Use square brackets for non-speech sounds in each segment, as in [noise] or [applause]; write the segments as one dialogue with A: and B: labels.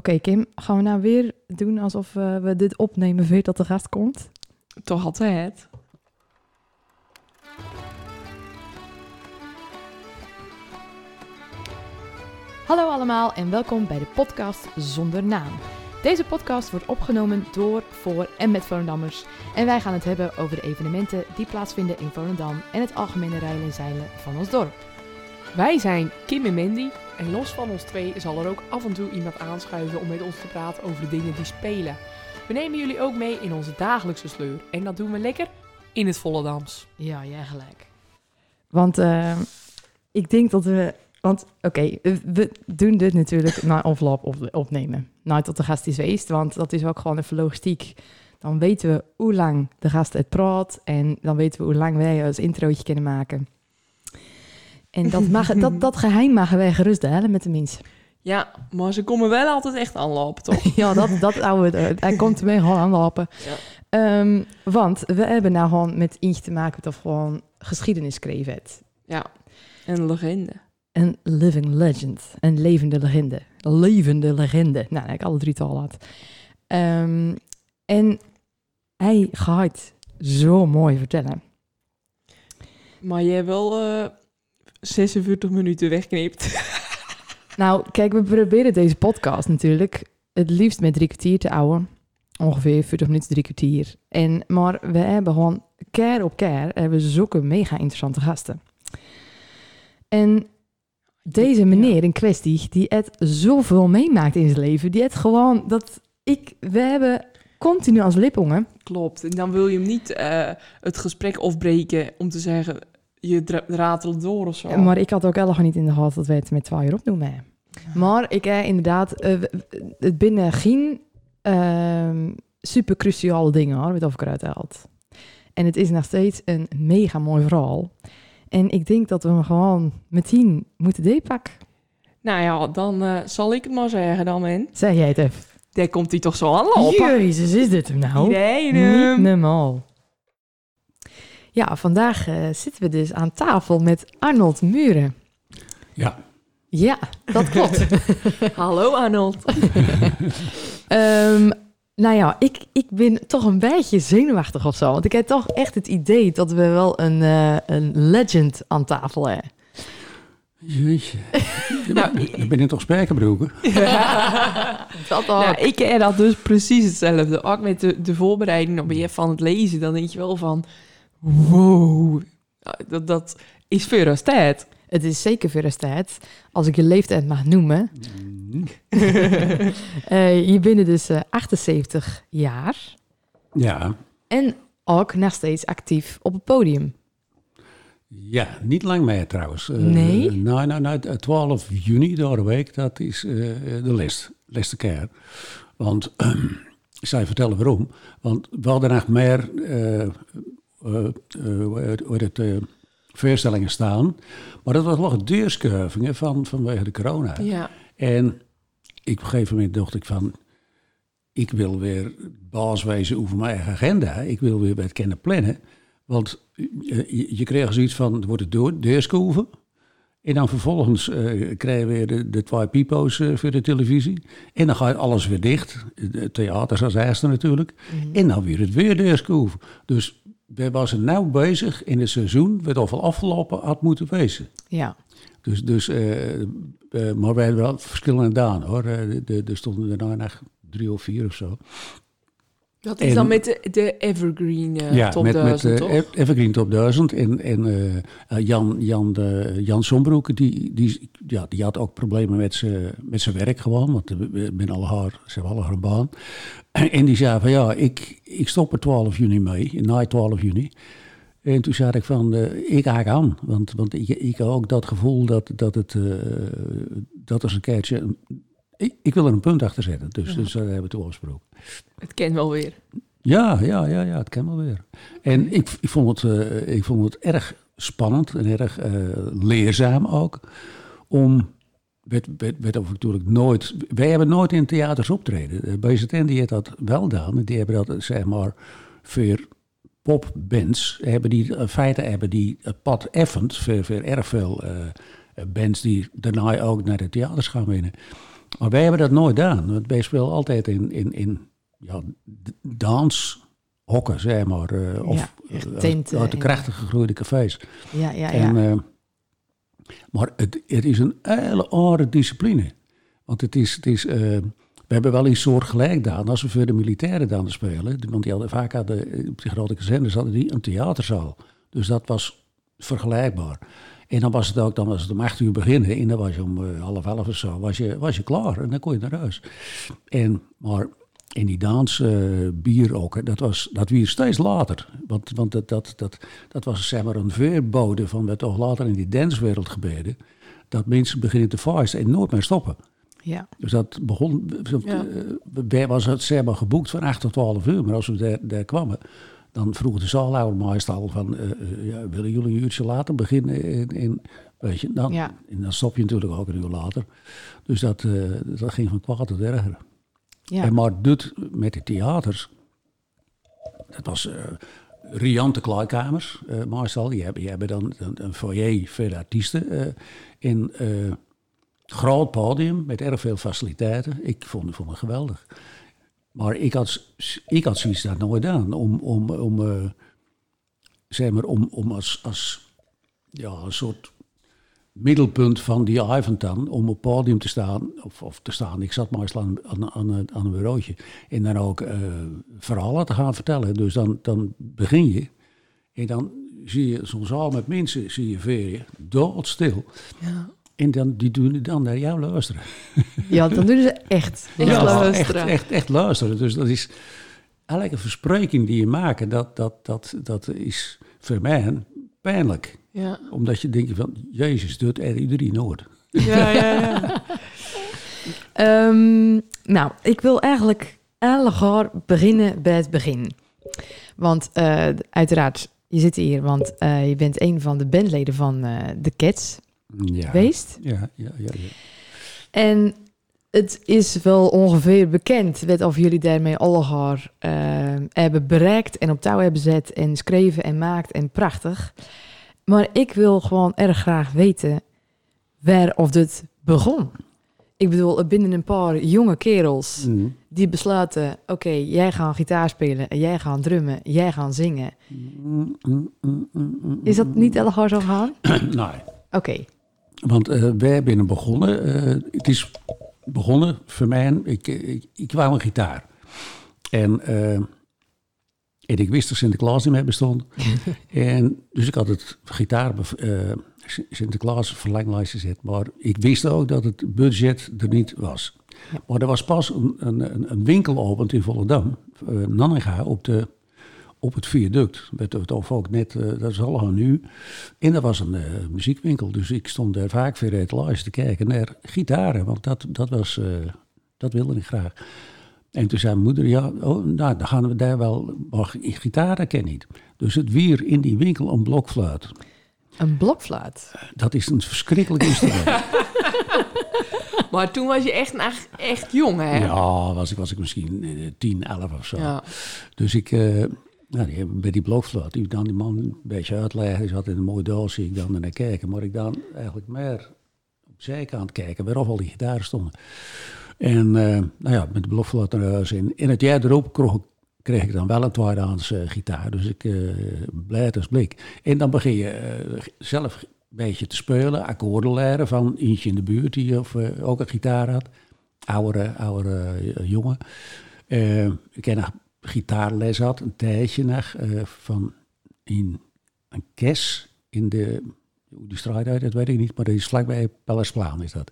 A: Oké, Kim, gaan we nou weer doen alsof eh, we dit opnemen weet dat de gast komt?
B: Toch altijd.
A: Hallo allemaal en welkom bij de podcast Zonder Naam. Deze podcast wordt opgenomen door, voor en met Volendammers. En wij gaan het hebben over de evenementen die plaatsvinden in Volendam en het algemene rijden en zeilen van ons dorp.
B: Wij zijn Kim en Mandy. En los van ons twee zal er ook af en toe iemand aanschuiven om met ons te praten over de dingen die spelen. We nemen jullie ook mee in onze dagelijkse sleur. En dat doen we lekker in het Volendams.
A: Ja, jij gelijk. Want eh, ik denk dat we... Want oké, we doen dit natuurlijk na envelop op, opnemen. Nou, tot de gast is geweest, want dat is ook gewoon even logistiek. Dan weten we hoe lang de gast het praat en dan weten we hoe lang wij als introotje kunnen maken. En dat, mag, dat, [laughs] dat geheim mogen wij gerust delen met de mensen.
B: Ja, maar ze komen wel altijd echt aanlopen, toch? [laughs]
A: Ja, dat, dat houden we. Hij komt mee gewoon aanlopen.
B: Ja.
A: Ehm, want we hebben nou gewoon met eentje te maken dat gewoon geschiedenis schreven heeft.
B: Ja, een legende.
A: Een living legend. Een levende legende. Een levende legende. Nou, ik alle drie al had. Ehm, en hij gaat zo mooi vertellen.
B: Maar je hebt wel eh 46 minuten wegknipt.
A: Nou, kijk, we proberen deze podcast natuurlijk het liefst met drie kwartier te houden. Ongeveer 40 minuten, drie kwartier. En, maar we hebben gewoon keer op keer hebben we zulke mega interessante gasten. En deze meneer in kwestie, die het zoveel meemaakt in zijn leven, die het gewoon dat ik, we hebben continu als lipongen.
B: Klopt. En dan wil je hem niet eh, het gesprek afbreken om te zeggen, je ratelt door of zo.
A: Maar ik had ook helemaal niet in de gaten dat wij het met twee uur opdoen. Hè. Maar ik heb inderdaad, eh, het binnen geen ehm, super cruciale dingen hoor, wat over eruit haalt. En het is nog steeds een mega mooi verhaal. En ik denk dat we hem gewoon meteen moeten deepakken.
B: Nou ja, dan eh, zal ik het maar zeggen dan, man.
A: Zeg jij het even.
B: Daar komt hij toch zo aanlopen?
A: Jezus, is dit hem nou?
B: Iedereen
A: Niet normaal. Ja, vandaag eh, zitten we dus aan tafel met Arnold Muren.
C: Ja,
A: Ja, dat klopt. [laughs]
B: Hallo Arnold. [laughs]
A: Ehm, nou ja, ik, ik ben toch een beetje zenuwachtig of zo. Want ik heb toch echt het idee dat we wel een, eh, een legend aan tafel hebben.
C: jeetje. Dan ben je toch spijkerbroeken? [laughs]
A: Dat
B: Nou, ik heb dat dus precies hetzelfde. Ook met de, de voorbereiding op je van het lezen, dan denk je wel van... Wow, dat, dat is veel als tijd.
A: Het is zeker voor de tijd. Als ik je leeftijd mag noemen.
C: Mm, [laughs]
A: Eh, je bent dus eh, 78 jaar.
C: Ja,
A: En ook nog steeds actief op het podium.
C: ja, niet lang meer trouwens. Eh,
A: Nee?
C: Nou, nou, nou, 12 juni door de week, dat is eh, de les, laatste keer. Want, ik zal je vertellen waarom. Want we hadden echt meer eh, eh, eh, hoe heet- hoe heet het, eh, voorstellingen staan. Maar dat was nog een deurschuivingen van, vanwege de corona.
B: Ja.
C: En ik, op een gegeven moment dacht ik van, ik wil weer baas wezen over mijn eigen agenda. Ik wil weer wat kunnen plannen. Want je, kreeg zoiets van, wordt het door, deurskoeven. En dan vervolgens eh krijg je weer de, de twee pipo's eh, voor de televisie. En dan gaat alles weer dicht. Het theater als eerste natuurlijk. En dan weer het weer deurskoeven. Dus we waren nu bezig in het seizoen, wat al afgelopen had moeten wezen.
A: Ja.
C: Dus, dus eh, eh, maar wij hebben wel verschillende gedaan hoor. Eh, Er stonden er nou nog drie of vier of zo.
B: Dat is
C: En-
B: dan met de, de Evergreen eh, Top
C: met,
B: 1000,
C: met
B: toch?
C: Ev- Evergreen Top 1000. En, en eh, eh, Jan, Jan, de, Jan Sombroek, die, die, ja, die had ook problemen met zijn met zijn werk gewoon. Want met alle haar, ze hebben alle een baan. [clears throat] En die zei van ja, ik, ik stop er 12 juni mee. Na 12 juni. En toen zei ik van, ik haak aan. Want, want ik, ik had ook dat gevoel dat, dat het, dat is een keertje... Ik, ik wil er een punt achter zetten. Dus, dus daar hebben we toen afgesproken.
B: Het ken wel weer.
C: Ja, ja, ja, ja, het kan wel weer. En ik, ik, vond het, eh, ik vond het erg spannend en erg eh, leerzaam ook. Om, werd, werd, werd ook natuurlijk nooit, wij hebben nooit in theaters optreden. De BZN die heeft dat wel gedaan. Die hebben dat, zeg maar, voor popbands, hebben die, in feite hebben die het pad effend voor, voor erg veel eh, bands die daarna ook naar de theaters gaan winnen. Maar wij hebben dat nooit gedaan. Want wij spelen altijd in, in, in ja, danshokken, zeg maar. eh, of
A: Ja,
C: eh, uit- de krachtig gegroeide cafés.
A: Ja, ja,
C: En,
A: ja.
C: eh, maar het, het is een hele andere discipline. Want het is, het is we hebben wel een soort gelijk gedaan als we voor de militairen dan spelen. Want die hadden vaak hadden, op die grote kazernes hadden die een theaterzaal. Dus dat was vergelijkbaar. En dan was het ook, dan was het om acht uur beginnen en dan was je om eh, half elf of zo, was je, was je klaar en dan kon je naar huis. En, maar in die dans eh, bier ook, dat was dat weer steeds later. Want, want dat, dat, dat, dat was zeg maar een veerbode van wat toch later in die danswereld gebeurde. Dat mensen beginnen te feesten en nooit meer stoppen.
A: ja.
C: Dus dat begon,
B: Ja.
C: eh, wij was het zeg maar geboekt van 8 tot 12 uur. Maar als we daar, daar kwamen, dan vroeg de zaalhouder meestal van, eh, eh, ja, willen jullie een uurtje later beginnen? En, en, weet je, dan,
A: Ja.
C: en dan stop je natuurlijk ook een uur later. Dus dat, eh, dat ging van kwaad tot erger.
A: ja.
C: En maar dit met de theaters, dat was riante kleedkamers, eh meestal. Die hebben, die hebben dan een, een foyer voor artiesten. eh in groot podium met erg veel faciliteiten. Ik vond, vond het geweldig. Maar ik had, ik had zoiets daar nooit aan. Om, om, om, eh, zeg maar, om, om als, als ja, een soort middelpunt van die avond om op podium te staan, of, of te staan, ik zat meestal aan, aan, aan, een- aan een bureautje, en dan ook eh, verhalen te gaan vertellen. Dus dan, dan begin je, en dan zie je zo'n zaal met mensen, zie je je, doodstil.
B: Ja.
C: En dan, die doen dan naar jou luisteren. [laughs]
A: ja, dan doen ze echt. [laughs] Echt
B: luisteren.
C: echt, echt luisteren. Dus dat is elke verspreking die je maakt, dat, dat, dat, dat is voor mij pijnlijk.
B: Ja.
C: Omdat je denkt van, Jezus, doet er iedereen nooit.
B: Ja, ja, ja. [laughs]
A: Ehm, nou, ik wil eigenlijk elgaar beginnen bij het begin. Want eh, uiteraard, je zit hier, want eh, je bent een van de bandleden van eh The Cats
C: Ja.
A: geweest.
C: Ja, ja, ja. ja.
A: En het is wel ongeveer bekend wat of jullie daarmee allegaar eh, hebben bereikt en op touw hebben gezet en schreven en maakt en prachtig. Maar ik wil gewoon erg graag weten waar of dit begon. Ik bedoel, binnen een paar jonge kerels
C: Mm.
A: die besluiten: oké, jij gaat gitaar spelen, en jij gaat drummen, jij gaat zingen.
C: Mm, mm, mm, mm, mm,
A: Is dat niet elgaar zo gaan? [clears throat]
C: Nee.
A: Oké,
C: Want eh, wij zijn begonnen, eh, het is begonnen voor mij, ik, ik, ik wou een gitaar. En, eh, en ik wist dat Sinterklaas niet meer bestond. [laughs] en, dus ik had het gitaar, Sinterklaas verlanglijst gezet. Maar ik wist ook dat het budget er niet was.
A: Ja.
C: Maar er was pas een, een, een- winkel opend in Volendam, Nanninga, op, de, op het viaduct. Met het of ook net, eh, dat is al nu. En dat was een eh, muziekwinkel, dus ik stond daar vaak voor de etalage te kijken naar gitaren, want dat, dat, was, eh, dat wilde ik graag. En toen zei mijn moeder, ja, oh, nou, dan gaan we daar wel, maar gitaren ken ik niet. Dus het wier in die winkel een blokfluit.
A: een blokfluit.
C: Dat is een verschrikkelijk instrument. [laughs]
B: Maar toen was je echt, echt, jong, hè?
C: ja, was ik, was ik misschien eh, 10, 11 of zo.
B: Ja.
C: Dus ik, eh, nou, die, bij die blokfluit, die dan die man een beetje uitleggen. Die zat in een mooie doos, zie ik dan naar kijken. Maar ik dan eigenlijk meer op zijkant kijken, waarop al die gitaren stonden. En eh, nou ja, met de blokfluit naar huis. En in het jaar erop kreeg, ik- ik dan wel een tweedehands eh, gitaar. Dus ik, eh blij als blik. En dan begin je zelf een beetje te spelen, akkoorden leren van eentje in de buurt die of, ook een gitaar had. Oudere eh, jongen. Ik ken gitaarles had, een tijdje nog, eh, van in een kes in de, hoe die straat uit, dat weet ik niet, maar die is vlakbij Pellersplaan is dat.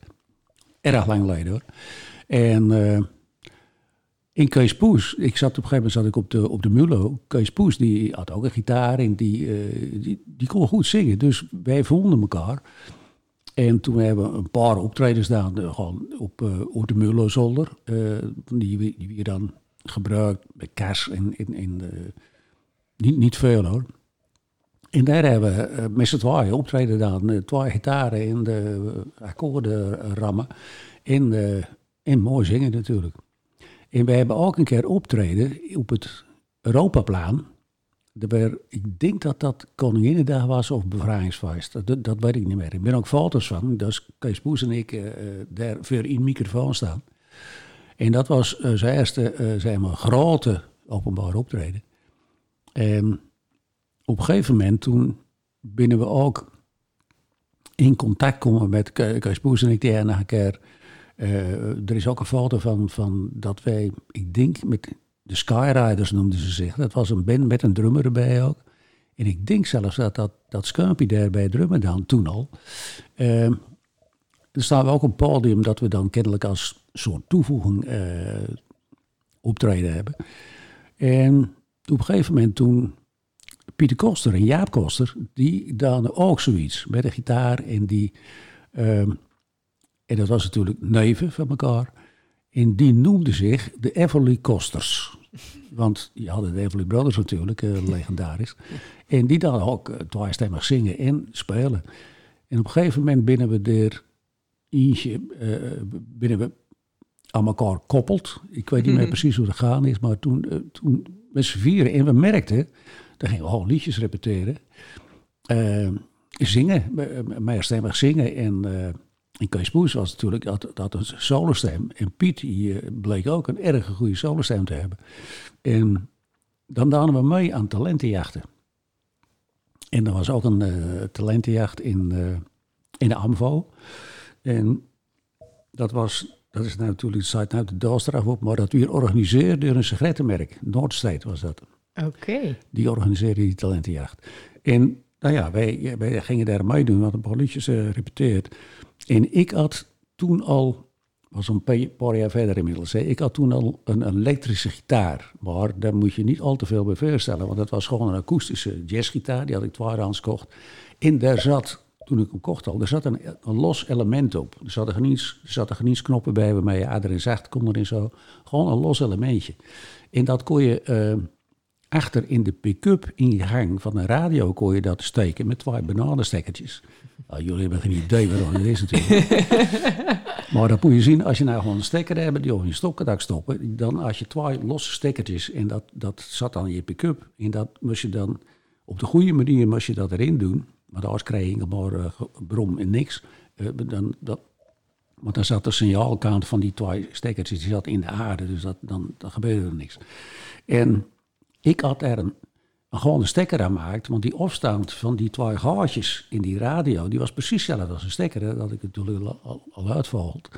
C: Erg lang geleden hoor. En eh, in Kees Poes, ik zat op een gegeven moment zat ik op de, op de Mulo. Kees Poes, die had ook een gitaar en die, eh, die, kon goed zingen. Dus wij vonden elkaar. En toen hebben we een paar optredens gedaan, gewoon op, op de Mulo-zolder. die, die we dan gebruikt bij kers en, en, en eh, niet, niet veel hoor. En daar hebben we eh, met z'n tweeën optreden gedaan. eh, twee gitaren en de akkoorden rammen. En, eh, en mooi zingen natuurlijk. En we hebben ook een keer optreden op het Europaplaan. werd, ik denk dat dat Koninginnedag was of bevrijdingsfeest. Dat, dat weet ik niet meer. Ik ben ook foto's van. Dus Kees Poes en ik daar voor in microfoon staan. En dat was eh, zijn eerste, eh, zeg maar, grote openbaar optreden. En op een gegeven moment toen binnen we ook in contact komen met Ke- Kees Poes en ik die een keer. eh, er is ook een foto van, van dat wij, ik denk met de Skyriders noemden ze zich. Dat was een band met een drummer erbij ook. En ik denk zelfs dat dat, dat Skumpy daar bij drummen dan toen al. Eh, er staan we ook op een podium dat we dan kennelijk als soort toevoeging eh, optreden hebben. En op een gegeven moment toen Pieter Koster en Jaap Koster, die dan ook zoiets met een gitaar en die, ehm, en dat was natuurlijk neven van elkaar, en die noemden zich de Everly Kosters. Want die hadden de Everly Brothers natuurlijk, eh, legendarisch. En die dan ook uh, tweestemmig zingen en spelen. En op een gegeven moment binnen we er eentje, eh, binnen we aan elkaar koppeld. Ik weet niet meer precies hoe dat gaan is, maar toen, eh, toen met z'n vieren. En we merkten, dan gingen we gewoon liedjes repeteren. Eh, zingen, me- meerstemmig zingen. En, eh en Kees Poes was natuurlijk, had, had een solostem. En Piet die, bleek ook een erg goede solostem te hebben. En dan namen we mee aan talentenjachten. En er was ook een talentenjacht in, in de AMVO. En dat was, dat is nou natuurlijk, het staat nou de doorstraf op, maar dat weer organiseerd door een sigarettenmerk. Noordstreet was dat.
A: Oké.
C: Die organiseerde die talentenjacht. En nou ja, wij, wij gingen daar meedoen, we hadden een paar liedjes eh, repeteerd. En ik had toen al, was een pa- paar jaar verder inmiddels, hè, ik had toen al een, een elektrische gitaar. Maar daar moet je niet al te veel bij voorstellen, want dat was gewoon een akoestische jazzgitaar, die had ik tweedehands gekocht. En daar zat, toen ik hem kocht al, er zat een, een los element op. Er zaten geen iets- er zaten geen iets knoppen bij waarmee je ader en zacht kon erin zo. Gewoon een los elementje. En dat kon je... eh, achter in de pick-up in je gang van een radio kon je dat steken met twee bananenstekkertjes. Nou, jullie hebben geen idee waarom het is natuurlijk. [laughs] maar dat moet je zien, als je nou gewoon een stekker hebt die op je stopcontact stoppen, dan als je twee losse stekkertjes en dat, dat zat dan in je pick-up en dat moest je dan op de goede manier moest je dat erin doen, maar anders kreeg je maar ge- brom en niks. Eh, dan, dat, want dan zat de signaalkant van die twee stekkertjes, die zat in de aarde, dus dat, dan, dan gebeurde er niks. En ik had er een, een gewone stekker aan gemaakt, want die opstand van die twee gaatjes in die radio, die was precies hetzelfde als een stekker, hè, dat ik het natuurlijk al, al, al uitvalt.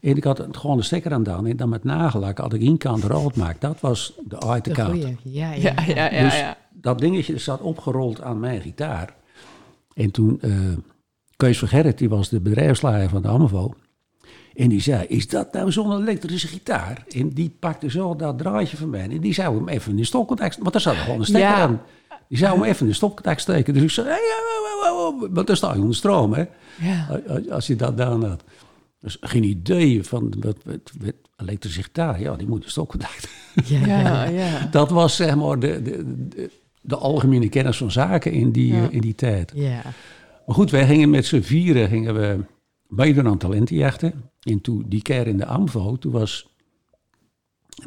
C: En ik had een stekker aan gedaan en dan met nagellak had ik één kant rood gemaakt. Dat was de
A: De
C: uiterkant.
A: Ja, ja.
B: Ja, ja, ja.
C: Dus
B: ja.
C: dat dingetje zat opgerold aan mijn gitaar. En toen, eh Kees van Gerrit, die was de bedrijfsleider van de AMVO. En die zei, is dat nou zo'n elektrische gitaar? En die pakte zo dat draadje van mij. En die zou hem even in de stopcontact... Want daar zat gewoon een stekker
B: Ja.
C: aan. Die zou hem even in de stopcontact steken. Dus ik zei, hey, hey, hey, hey, want daar sta je onder stroom, hè?
B: Ja.
C: Als- je dat dan had. Dus geen idee van wat, wat, wat elektrische gitaar. Ja, die moet in stopcontact.
A: Ja, ja.
B: Ja, ja.
C: Dat was zeg maar de, de, de, de algemene kennis van zaken in die,
B: Ja.
C: eh, in die tijd.
A: Ja.
C: Maar goed, wij gingen met z'n vieren gingen we meedoen aan talentenjachten. En toen die keer in de AMVO, toen was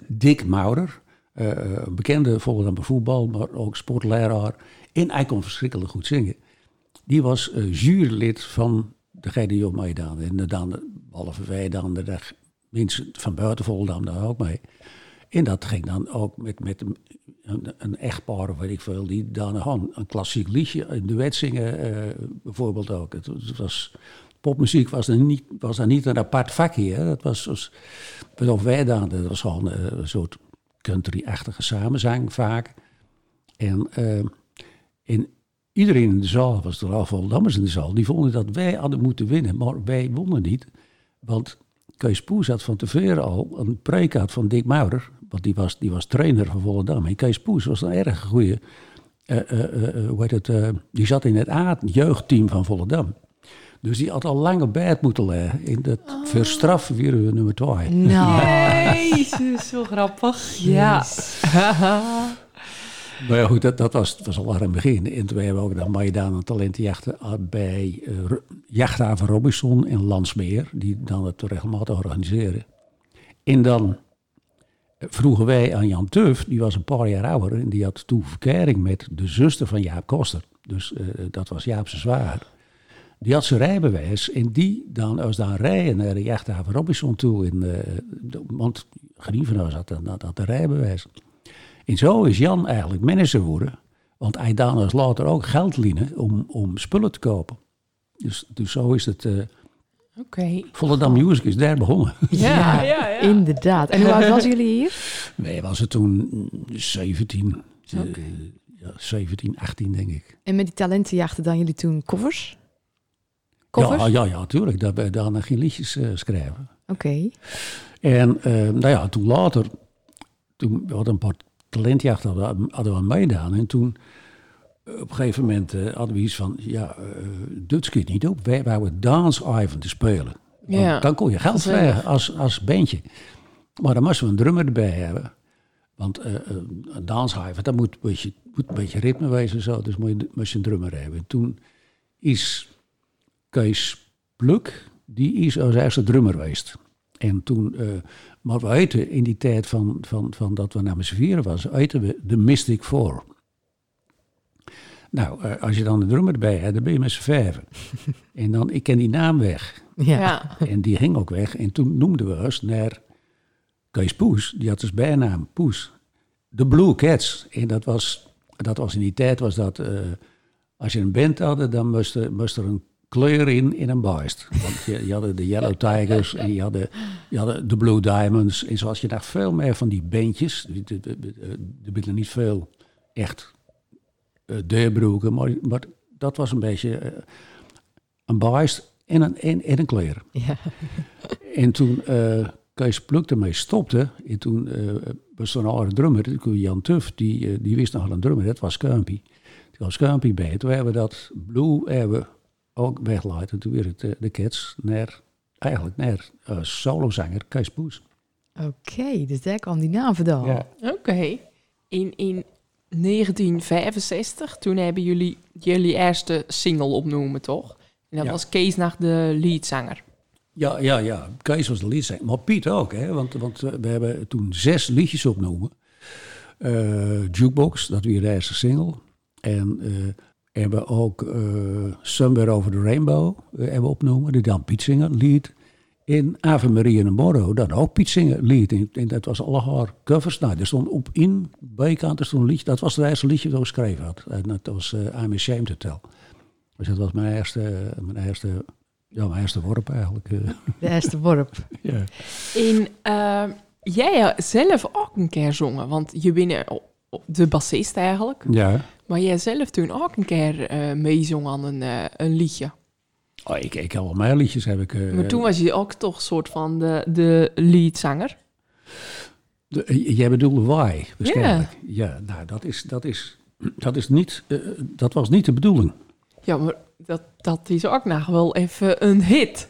C: Dick Maurer, een bekende Volendammer voetbal, maar ook sportleraar. En hij kon verschrikkelijk goed zingen. Die was eh, jurylid van de GDO meedaan. En dan, behalve wij dan, de mensen van buiten Volendam daar ook mee. En dat ging dan ook met, met een, een, echtpaar, of weet ik veel, die dan gewoon een klassiek liedje, een duet zingen eh, bijvoorbeeld ook. Het, het was, popmuziek was dan niet, was niet een apart vakje. Dat was, was wij dan, dat was gewoon eh, een soort country-achtige samenzang vaak. En, eh, en iedereen in de zaal, was er al Voldammers in de zaal, die vonden dat wij hadden moeten winnen. Maar wij wonnen niet, want Kees Poes had van tevoren al een preek had van Dick Maurer. Want die was, die was trainer van Volendam. En Kees Poes was een erg goede, eh, eh, eh, hoe heet het, eh, die zat in het A-jeugdteam van Volendam. Dus die had al lang op bed moeten leggen. In dat verstraffen weer nummer twee.
A: Nou. [laughs]
B: Jezus, zo grappig. Ja. [laughs]
C: Maar ja, goed, dat, dat was, dat was al aan het begin. En toen hebben we ook dan meegedaan aan talentenjachten bij Ro- Jachthaven Robinson in Landsmeer. Die dan het regelmatig organiseren. En dan vroegen wij aan Jan Tuf, die was een paar jaar ouder en die had toen verkering met de zuster van Jaap Koster. Dus eh, dat was Jaapse zwaar. Die had zijn rijbewijs en die dan, als dan rijden naar de jachthaven Robinson toe, in, uh, want Grievenhuis had, had, had rijbewijs. En zo is Jan eigenlijk manager geworden, want hij dan als later ook geld lenen om, om spullen te kopen. Dus, dus zo is het. Uh,
B: Oké. Okay.
C: Volendam Music is daar begonnen.
B: Ja, ja, ja.
A: Inderdaad. En hoe oud was jullie hier? [laughs]
C: Wij was toen 17. Okay. Uh, ja, 17, 18 denk ik.
A: En met die talentenjachten dan jullie toen covers?
C: covers? Ja, ja, ja, tuurlijk. Daar ben daarna geen liedjes uh, schrijven.
A: Oké. Okay.
C: En nou ja, toen later, toen we hadden een paar talentjachten hadden, hadden we meegedaan. En toen op een gegeven moment uh, hadden we iets van, ja, uh, dit schiet niet op. Wij wouden Dance Ivan te spelen.
B: Ja.
C: Dan kon je geld krijgen als, als bandje. Maar dan moesten we een drummer erbij hebben. Want uh, een Dance Ivan, dat moet een, beetje, moet een beetje ritme wezen zo. Dus moet je, moest je een drummer hebben. En toen is Kees Pluk, die is als eerste drummer geweest. En toen, maar we eten in die tijd van, van, van dat we naar mijn vieren was, eten we de Mystic Four. Nou, als je dan de drummer erbij hebt, dan ben je met z'n vijven. [laughs] en dan, ik ken die naam weg.
B: Ja. ja.
C: En die ging ook weg. En toen noemden we ons naar Kees Poes. Die had dus bijnaam Poes. De Blue Cats. En dat was, dat was in die tijd, was dat... Uh, als je een band had, dan moest er, moest er een kleur in, in een baast. Want je, je had de Yellow Tigers en je had, de, je had de Blue Diamonds. En zoals je dacht, veel meer van die bandjes. Er bieden niet veel echt deurbroeken, maar, maar dat was een beetje uh, een baast en een, en, en een kleer.
A: Ja. [laughs]
C: En toen uh, Kees Pluk ermee stopte, en toen uh, was er een oude drummer, Jan Tuf, die, uh, die wist nog een drummer, dat was Kumpie. Die was Kumpie bij. Toen hebben we dat Blue hebben ook weggeleid. En toen weer het, de Cats naar, eigenlijk naar solozanger Kees Poes.
A: Oké, okay, dus daar kwam die naam vandaan.
C: Ja.
B: Oké. Okay. In, in 1965, toen hebben jullie jullie eerste single opnoemen, toch? En dat
C: Ja.
B: was Kees naar de leadzanger.
C: Ja, ja, ja. Kees was de liedzanger. Maar Piet ook, hè. Want, want eh, we hebben toen zes liedjes opgenomen. Eh, Jukebox, dat weer de eerste single. En eh hebben ook eh, Somewhere Over the Rainbow hebben opgenomen. Die dan Piet zingen, lied. In Ave Maria en Morro, dan ook Piet zingen, lied. En, en dat was alle haar covers. Nou, er stond op in bijkant, er stond een liedje. Dat was het eerste liedje dat ik geschreven had. En dat was eh I'm Ashamed to Tell. Dus dat was mijn eerste, mijn eerste, ja, mijn eerste worp eigenlijk. eh. [laughs]
A: De eerste worp.
C: ja.
B: In, eh, jij zelf ook een keer zongen, want je bent eh, de bassist eigenlijk.
C: ja.
B: Maar jij zelf toen ook een keer eh meezong aan een, een liedje.
C: Oh, ik, ik heb al mijn liedjes heb ik. eh,
B: Maar toen was je ook toch soort van de, de leadzanger.
C: de- eh, jij bedoelde why, waarschijnlijk. Ja, nou, dat is, dat is, dat is niet, eh, dat was niet de bedoeling.
B: Ja, maar dat, dat is ook nog wel even een hit.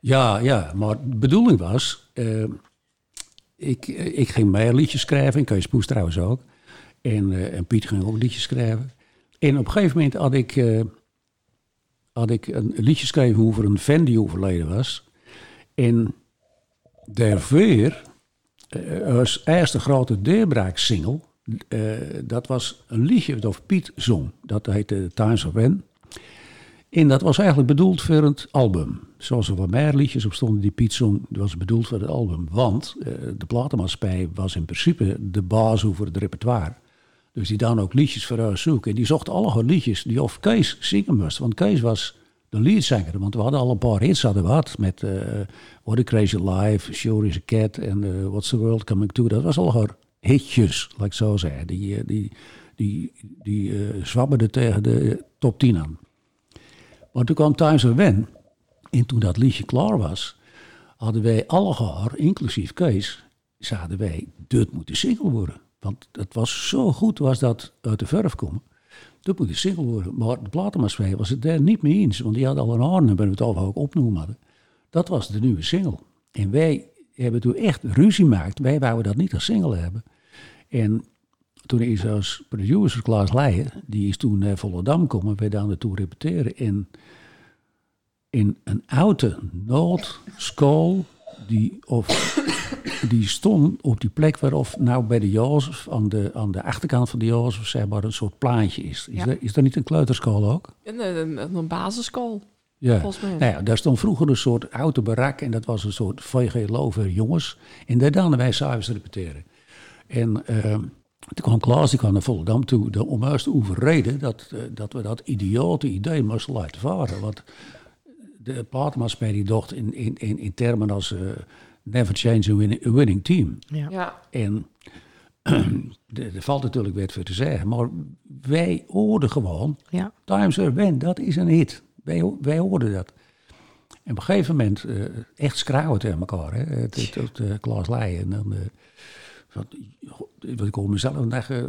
C: Ja, ja, maar de bedoeling was, ik, ik ging meer liedjes schrijven, en Kees Poes trouwens ook. En, en Piet ging ook liedjes schrijven. En op een gegeven moment had ik, had ik een liedje geschreven over een fan die overleden was. En daarvoor, eh, als eerste grote deurbraaksingle, eh dat was een liedje dat Piet zong. Dat heette Times of When. En dat was eigenlijk bedoeld voor het album. Zoals er wat meer liedjes op stonden die Piet zong, dat was bedoeld voor het album. Want eh, de platenmaatschappij was in principe de baas over het repertoire. Dus die dan ook liedjes voor haar zoeken. En die zocht alle liedjes die of Kees zingen moest. Want Kees was de leadzanger. Want we hadden al een paar hits hadden we. Met eh What a Crazy Life, Sure is a Cat en eh, What's the World Coming To. Dat was al haar hitjes, laat ik zo zeggen. Die, eh, die, die, die eh zwabberden tegen de top 10 aan. Maar toen kwam Times of When. En toen dat liedje klaar was, hadden wij alle gehoor, inclusief Kees, zeiden wij, dit moet een single worden. Want het was zo goed, was dat uit de verf komen. Dit moet een single worden. Maar de platenmaatschappij was het daar niet mee eens. Want die hadden al een haar nummer, het al ook opnoemen. Dat was de nieuwe single. En wij hebben toen echt ruzie gemaakt. Wij wouden dat niet als single hebben. En toen is als producer Klaas Leijen, die is toen naar Volendam komen, wij daar naartoe repeteren. En in een oude Noord-school die, of, die stond op die plek waarop nou bij de Jozef, aan de, aan de achterkant van de Jozef, zeg maar, een soort plaatje is. Is,
B: Ja.
C: er, is niet een kleuterschool ook?
B: Een, een, een basisschool,
C: Ja.
B: volgens mij.
C: Nou ja, daar stond vroeger een soort oude barak en dat was een soort VGLO voor jongens. En daar dan wij s'avonds repeteren. En eh, toen kwam Klaas, die kwam naar Volendam toe, om juist te overreden dat, eh, dat we dat idiote idee moesten laten varen. Want de platenmaatschappij die dacht in, in, in, in termen als eh, never change a winning, a winning team.
A: Ja.
B: Ja,
C: En [clears throat] er valt natuurlijk weer voor te zeggen, maar wij hoorden gewoon
A: Ja.
C: Times Are When, dat is een hit. Wij, wij hoorden dat. En op een gegeven moment eh, echt schreeuwen tegen elkaar. Hè? Het, het, het, eh, Klaas Leijen. En dan, want ik hoor mezelf en dacht, eh,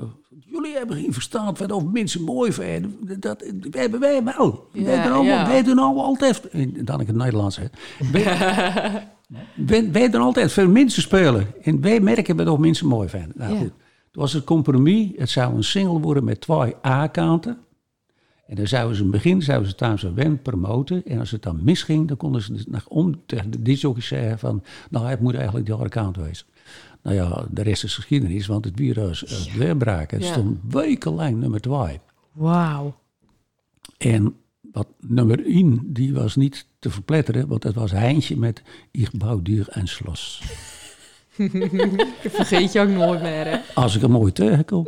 C: jullie hebben geen verstand van of mensen mooi vinden. Dat, wij hebben wij wel.
B: Ja,
C: wij, doen allemaal,
B: ja.
C: wij doen allemaal altijd, en dan ik het Nederlands hè. Wij, [laughs] wij, wij doen altijd veel mensen spelen. En wij merken wat of mensen mooi vinden. Nou
A: Ja.
C: goed, het was een compromis. Het zou een single worden met twee A-kanten. En dan zouden ze in het begin zouden ze Times of When promoten. En als het dan misging, dan konden ze dus nog om tegen de disjockey zeggen van... nou, het moet eigenlijk die andere kant wezen. Nou ja, de rest is geschiedenis, want het virus weerbraak. Het
B: Ja.
C: stond wekenlang nummer twee.
A: Wauw.
C: En wat nummer 1, die was niet te verpletteren, want dat was Heintje met Ich bouw duur en slos. [laughs]
B: vergeet je ook nooit meer, hè?
C: Als ik hem ooit tegenkom.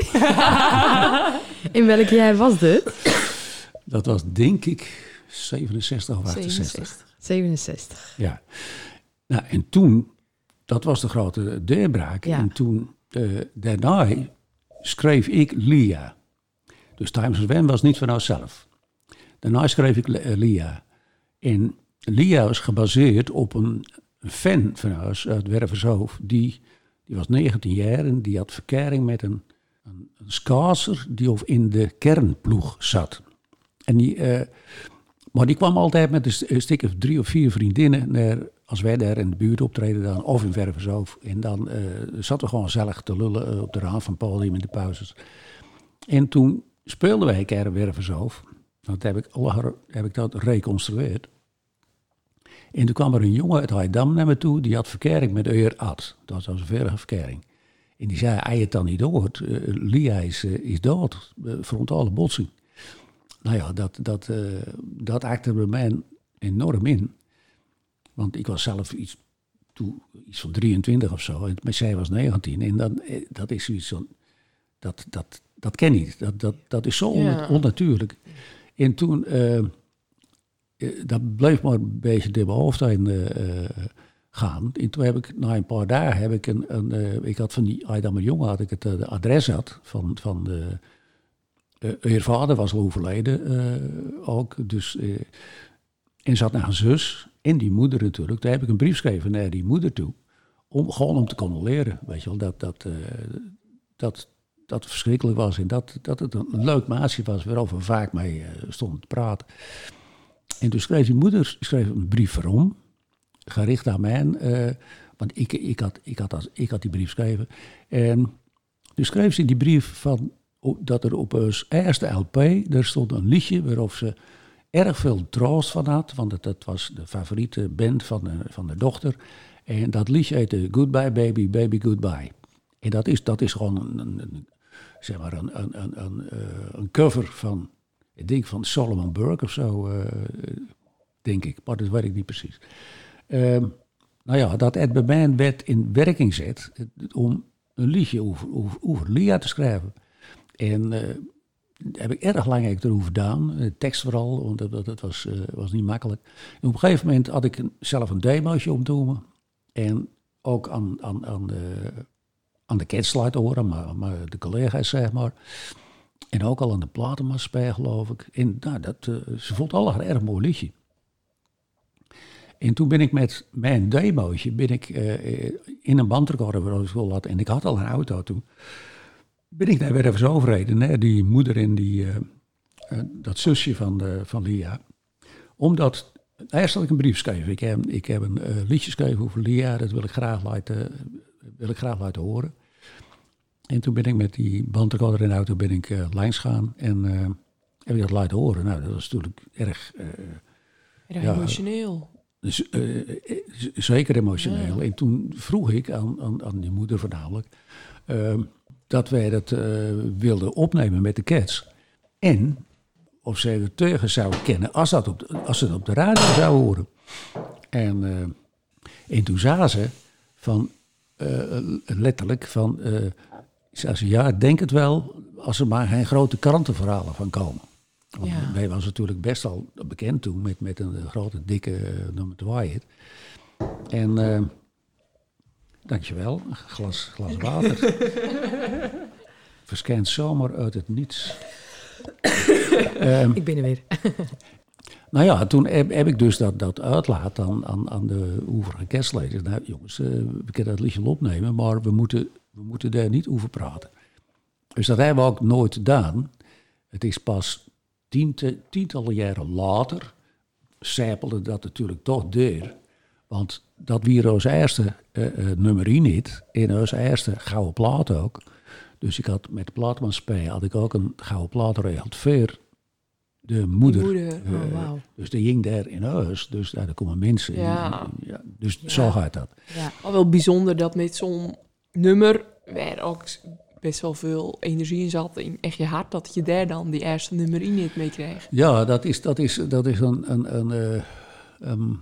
C: [laughs]
A: In welk jaar was dit?
C: Dat was denk ik 67 of 68.
B: 67.
A: 67.
C: Ja. Nou, en toen, dat was de grote deurbraak.
A: Ja.
C: En toen, eh, daarna schreef ik Lia. Dus Times of When was niet van zelf. Daarna schreef ik eh, Lia. En Lia was gebaseerd op een fan van ons uit Wervershoofd. Die, die was 19 jaar en die had verkering met een, een, een schaatser die of in de kernploeg zat. En die, eh, maar die kwam altijd met een st- een stuk of drie of vier vriendinnen naar, als wij daar in de buurt optreden dan, of in Wervershoofd. En dan eh zaten we gewoon gezellig te lullen eh, op de rand van podium in de pauzes. En toen speelden wij een keer in Wervershoofd. Dat heb ik, heb ik dat reconstrueerd. En toen kwam er een jongen uit Haidam naar me toe, die had verkering met Eur. Dat was een verre verkering. En die zei, hij het dan niet hoort, eh, Lia is, is dood, eh, frontale botsing. Nou ja, dat, dat, eh dat acte bij mij enorm in. Want ik was zelf iets, toen, iets van 23 of zo, en maar zij was 19. En dan, eh, dat is zoiets van, dat, dat, dat ken ik niet. Dat, dat, dat is zo on-
B: Ja.
C: onnatuurlijk. En toen, eh, dat bleef maar een beetje door mijn hoofd heen gaan. En toen heb ik, na een paar dagen, heb ik een, een ik had van die Aydammer jongen, had ik het adres had van, van de, haar vader was al overleden eh, ook, dus, eh, en zat naar een zus en die moeder natuurlijk. Daar heb ik een brief geschreven naar die moeder toe, om, gewoon om te condoleren, weet je wel, dat, dat, eh, dat, dat verschrikkelijk was en dat, dat het een leuk maatje was waarover we vaak mee eh, stonden te praten. En toen schreef die moeder schreef een brief waarom, gericht aan mij, eh, want ik, ik, had, ik, had, ik had die brief geschreven. En toen schreef ze die brief van, dat er op haar eerste LP, daar stond een liedje waarop ze erg veel troost van had, want dat, was de favoriete band van de, van de dochter. En dat liedje heette Goodbye Baby, Baby Goodbye. En dat is, dat is gewoon een, zeg maar een, een, een, eh, een cover van, ik denk van Solomon Burke of zo, eh, denk ik, maar dat weet ik niet precies. Ehm, nou ja, dat Ed mij werd in werking zet om een liedje over, over Lia te schrijven. En eh, heb ik erg lang eigenlijk erover gedaan, de tekst vooral, want dat, dat, was, eh, was niet makkelijk. En op een gegeven moment had ik een- zelf een demootje opdoen en ook aan, aan, aan de, aan de catslide horen, maar, maar de collega's zeg maar. En ook al aan de platenmaatschappij geloof ik. En nou, dat, eh, ze vond allemaal een erg mooi liedje. En toen ben ik met mijn demootje ben ik, eh, eh, in een bandrecorder ik laten. En ik had al een auto toen. Ben ik daar weer even zo overreden. Hè? Die moeder en die, eh, eh, dat zusje van, de, van Lia. Omdat, eerst had ik een brief geschreven. Ik heb, ik heb een eh, liedje geschreven over Lia. Dat wil ik graag laten, wil ik graag laten horen. En toen ben ik met die bandrecorder in de auto ben ik, eh, langs gaan. En eh, heb ik dat laten horen. Nou, dat was natuurlijk erg...
B: Erg
C: Ja.
B: emotioneel.
C: Dus, zeker emotioneel. En toen vroeg ik aan, aan, aan die moeder voornamelijk... ehm, dat wij dat eh, wilden opnemen met de Cats. En of zij er tegen zouden kennen als, dat op de, als ze het op de radio zouden horen. En, en toen zei ze van, eh, letterlijk van... zei ze, ja, ik denk het wel als er maar geen grote krantenverhalen van komen. Want
B: Ja.
C: wij was natuurlijk best al bekend toen met, met een grote, dikke eh, nummer 2 hit. En dankjewel, een glas, glas water. [laughs] Verschijnt zomaar uit het niets. Ehm,
A: Ik ben er weer. [laughs]
C: nou ja, toen heb, heb ik dus dat, dat uitlaat aan, aan, aan de overige kerstleden. Nou jongens, eh, we kunnen dat liedje wel opnemen, maar we moeten, we moeten daar niet over praten. Dus dat hebben we ook nooit gedaan. Het is pas tiente, tientallen jaren later zijpelde dat natuurlijk toch deur. Want dat wie ons eerste eh, eh, nummer 1 niet, in ons eerste gouden plaat ook. Dus ik had met plaatmaatschappij had ik ook een gouden plaat geregeld voor de moeder.
B: moeder,
C: Eh,
B: oh.
C: Dus die ging daar in huis, dus daar komen mensen.
B: Ja.
C: ja dus zo gaat dat.
A: Ja.
B: Al wel bijzonder dat met zo'n nummer waar ook best wel veel energie in zat in echt je hart, dat je daar dan die eerste nummer in mee kreeg.
C: Ja, dat is, dat is, dat is een, een, een,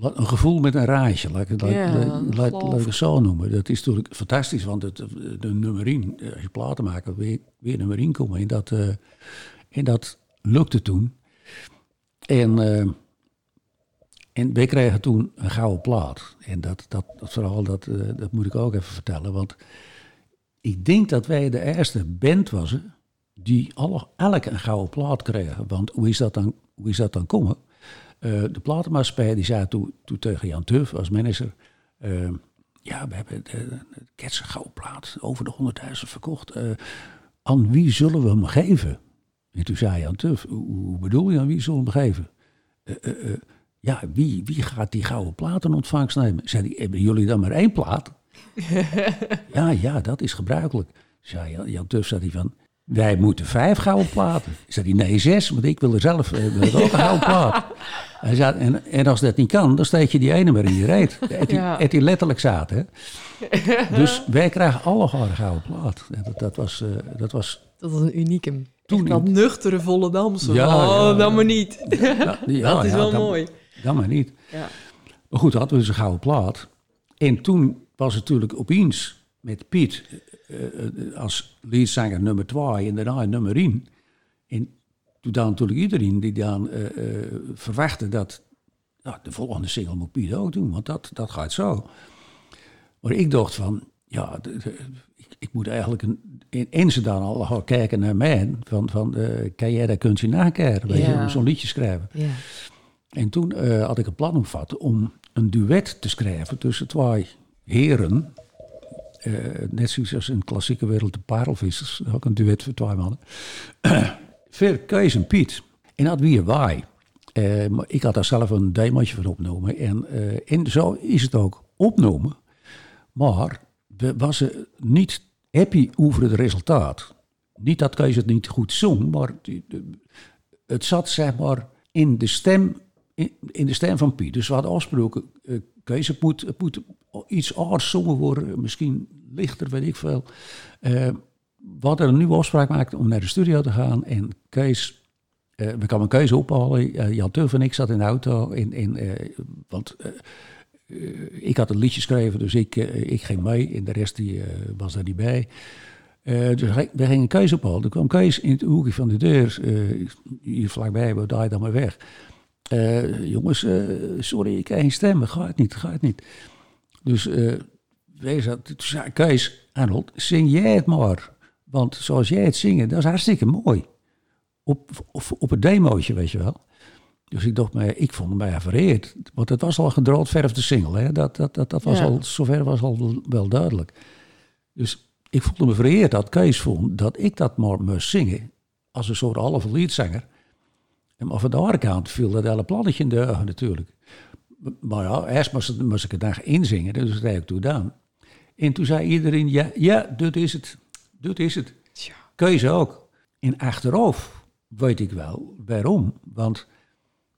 C: een gevoel met een raadje, laat ik, het-
B: Ja,
C: laat- laat- ik zo noemen. Dat is natuurlijk fantastisch, want het, de nummer 1, als je platen maakt, weer, weer nummer 1 komen. En dat, eh, en dat lukte toen. En, eh, en wij kregen toen een gouden plaat. En dat, dat, dat verhaal, dat, eh, dat moet ik ook even vertellen. Want ik denk dat wij de eerste band was die alle, elk een gouden plaat kregen. Want hoe is dat dan, hoe is dat dan komen? Eh, de platenmaatschappij die zei toen, tegen Jan Tuf als manager... eh, ja, we hebben de, de Cats een gouden plaat, over de 100.000 verkocht. Eh, aan wie zullen we hem geven? En toen zei Jan Tuf, hoe, bedoel je aan wie zullen we hem geven? Ja, wie, wie gaat die gouden plaat in ontvangst nemen? Zei hij, hebben jullie dan maar één plaat? [laughs] ja, ja, dat is gebruikelijk. Zei Jan, Jan Tuf, zei hij van, wij moeten vijf gouden platen. Zei hij, nee, zes, want ik wil er zelf eh, wil ook een gouden plaat. [laughs] Hij zei, en, en als dat niet kan, dan steek je die ene maar in je reet. [laughs] Het die,
B: Ja.
C: die letterlijk zaad, hè. [laughs] Dus wij krijgen alle gouden plaat. Dat, dat was, eh, dat was
A: Dat was een unieke.
C: toen
B: Dat nuchtere volle Damse.
C: Ja,
B: oh,
C: ja.
B: dan maar niet.
C: Ja,
B: dat is wel
C: dan-
B: mooi.
C: Dan maar niet.
B: Ja.
C: Maar goed, hadden we dus een gouden plaat. En toen was het natuurlijk opeens met Piet als leadzanger nummer 2 en daarna nummer 1. En toen dan natuurlijk iedereen die dan eh, eh, verwachtte dat nou, de volgende single moet Piet ook doen, want dat, dat gaat zo. Maar ik dacht van, ja, de- de- ik, ik moet eigenlijk een, in, in ze dan al gaan kijken naar mij. Van, van eh, kan jij dat kunstje nakijken? Weet je,
A: Ja.
C: zo'n liedje schrijven.
A: Ja.
C: En toen eh, had ik een plan omvat om een duet te schrijven tussen twee heren. Eh, net zoals als in de klassieke wereld de parelvissers. Ook een duet voor twee mannen. [clears throat] Voor Kees en Piet. En dat weer. Eh, maar ik had daar zelf een demootje van opgenomen. En, eh, en zo is het ook opgenomen. Maar we was niet happy over het resultaat. Niet dat Kees het niet goed zong, maar het zat zeg maar in de stem, in, in de stem van Piet. Dus we hadden afgesproken, Kees, het moet, het moet iets aards zongen worden, misschien lichter, weet ik veel. Eh, we hadden een nieuwe afspraak gemaakt om naar de studio te gaan. En Kees, eh, we kwamen Kees ophalen. Eh, Jan Tuff en ik zaten in de auto. In, in, want ik had een liedje geschreven, dus ik, ik ging mee. En de rest die, was daar niet bij. Dus we gingen Kees ophalen. Toen kwam Kees in het hoekje van de deur. eh, hier vlakbij, we daar dan maar weg. Eh, jongens, eh, sorry, ik heb geen stem. Gaat niet, gaat niet. Dus wij zaten, toen zei Kees, Arnold, zing jij het maar. Want zoals jij het zingen, dat is hartstikke mooi. Op, op, op het demootje, weet je wel. Dus ik dacht, maar ik vond mij vereerd. Want het was al een gedroogd verfde single. Hè? Dat, dat, dat, dat was
B: Ja.
C: al, zover was al wel duidelijk. Dus ik voelde me vereerd dat Kees vond dat ik dat maar moest zingen. Als een soort halve liedzanger. En maar van de andere kant viel dat hele plannetje in de ogen natuurlijk. Maar ja, eerst moest, moest ik het dag inzingen, dus dat heb ik toen gedaan. En toen zei iedereen, ja, ja, dit is het. Dit is het. Kees ook. En achteraf weet ik wel waarom. Want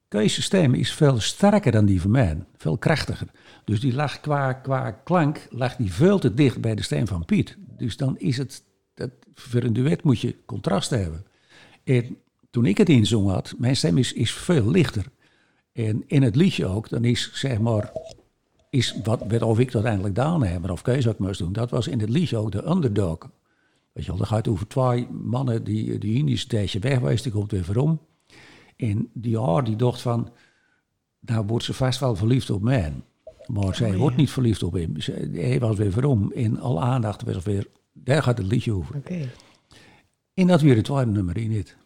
C: Kees' stem is veel sterker dan die van mij, veel krachtiger. Dus die lag qua, qua klank lag die veel te dicht bij de stem van Piet. Dus dan is het, dat, voor een duet moet je contrast hebben. En toen ik het inzong had, mijn stem is, is veel lichter. En in het liedje ook, dan is zeg maar, is wat, of ik dat eindelijk gedaan heb, of Kees ook moest doen, dat was in het liedje ook de underdog. Weet je wel, dan gaat het over twee mannen die, die Indisch tijdje weg was, die komt weer verom. En die haar die dacht van, nou wordt ze vast wel verliefd op mij. Maar zij
A: Oh,
C: wordt niet verliefd op hem. Ze- Hij was weer verom. En alle aandacht was weer, daar gaat het liedje over.
A: Oké.
C: En dat weer het tweede nummer in het.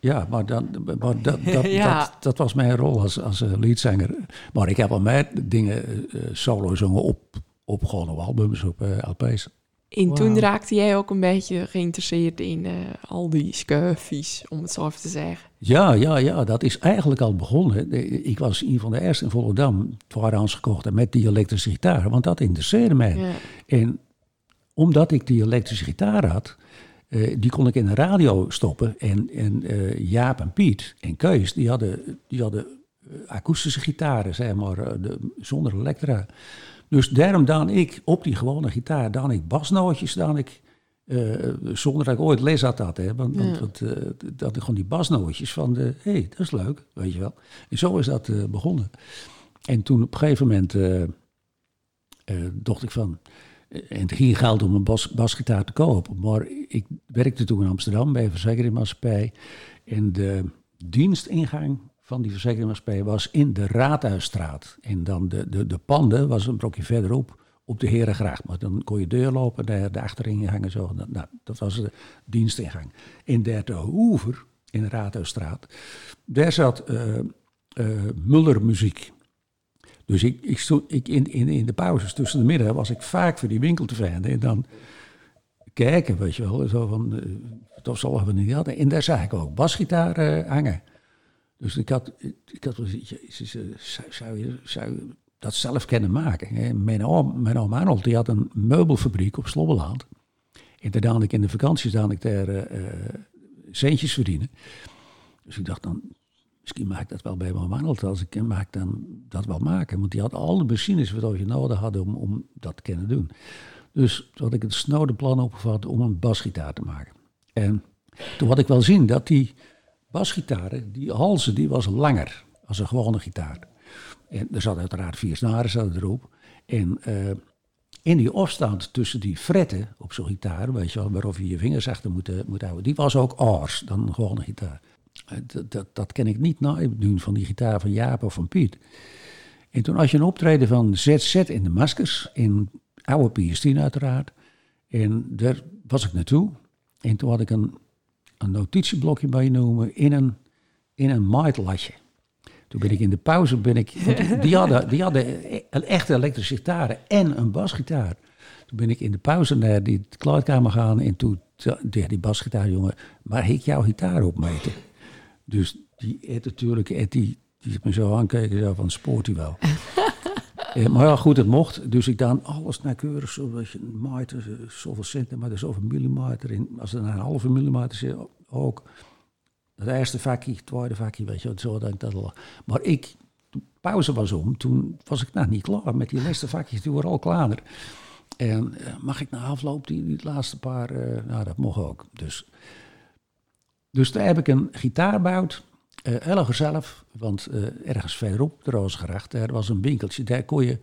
C: Ja, maar, dan, maar dat, dat, [laughs]
B: Ja.
C: dat, dat was mijn rol als, als eh, leadzanger. Maar ik heb al met dingen eh, eh, solo zongen op, op gewoon op albums, op eh, LP's.
B: En toen raakte jij ook een beetje geïnteresseerd in eh, al die scurfies, om het zo even te zeggen.
C: Ja, ja, ja, dat is eigenlijk al begonnen. Ik was een van de eerste in Volendam, tweedehands gekocht en met die elektrische gitaar, want dat interesseerde mij.
B: Ja.
C: En omdat ik die elektrische gitaar had, eh, die kon ik in de radio stoppen. En, en eh, Jaap en Piet en Kees, die hadden, die hadden eh, akoestische gitaren, zeg maar, de, zonder elektra. Dus daarom dan ik op die gewone gitaar, dan ik basnootjes, dan ik, zonder dat ik ooit les had dat, hè, want, want,
B: Ja.
C: want, dat ik gewoon die basnootjes van de, hé, hey, dat is leuk, weet je wel. En zo is dat begonnen. En toen op een gegeven moment dacht ik van, en het ging geld om een bas, basgitaar te kopen. Maar ik werkte toen in Amsterdam bij een verzekeringmaatschappij. En de dienstingang van die verzekeringmaatschappij was in de Raadhuisstraat. En dan de, de, de panden was een brokje verderop op de Herengracht. Maar dan kon je deur lopen, daar de achteringang en zo. Nou, dat was de dienstingang. En daar de hoever, in de Raadhuisstraat, daar zat eh, eh, Muller muziek. Dus ik, ik stond, ik in, in, in de pauzes tussen de middag was ik vaak voor die winkel te vinden. En dan kijken, weet je wel. Zo van, eh, dat zullen we niet hadden. En daar zag ik ook basgitaar eh, hangen. Dus ik had, ik had wel jezus, eh, zou, zou, je, zou je dat zelf kunnen maken? hè? Mijn oom, mijn oom Arnold, die had een meubelfabriek op Slobbeland. En daar ik in de vakanties dan ik daar eh, eh, centjes verdienen. Dus ik dacht dan, misschien maak ik dat wel bij mijn Arnold. Als ik ken, maak dan dat wel maken. Want die had alle machines wat je nodig had om, om dat te kunnen doen. Dus toen had ik het snode plan opgevat om een basgitaar te maken. En toen had ik wel zien dat die basgitaren, die halzen, die was langer als een gewone gitaar. En er zat uiteraard vier snaren zaten erop. En eh, in die afstand tussen die fretten op zo'n gitaar, weet je wel, waarop je je vingers achter moet, moet houden, die was ook aars dan een gewone gitaar. Dat, dat, dat ken ik niet nadoen van die gitaar van Jaap of van Piet. En toen had je een optreden van ZZ in de Maskers, in oude PS10 uiteraard. En daar was ik naartoe. En toen had ik een, een notitieblokje bijgenomen in een, in een maatlatje. Toen ben ik in de pauze, ben ik, die hadden, die hadden een echte elektrische gitaar en een basgitaar. Toen ben ik in de pauze naar die kleedkamer gaan en toen tegen die basgitaar, jongen, maar ik jouw gitaar opmeten? Dus die heeft natuurlijk, heeft die, die me zo aankijken, zo van spoort hij wel. [laughs] Eh, maar ja, goed, het mocht. Dus ik dan alles nauwkeurig, zodat je meter, eh, zoveel centimeter, zoveel millimeter. In, als er een halve millimeter zit, ook. Het eerste vakje, het tweede vakje, weet je, zo dat ik dat al. Maar ik, toen pauze was om, toen was ik nou niet klaar met die laatste vakjes, die waren al klaar. En eh, mag ik na afloop die, die laatste paar, eh, nou dat mocht ook. Dus, dus daar heb ik een gitaar gebouwd. Eh heel want eh, ergens verderop, de Roosgracht, daar was een winkeltje. Daar kon je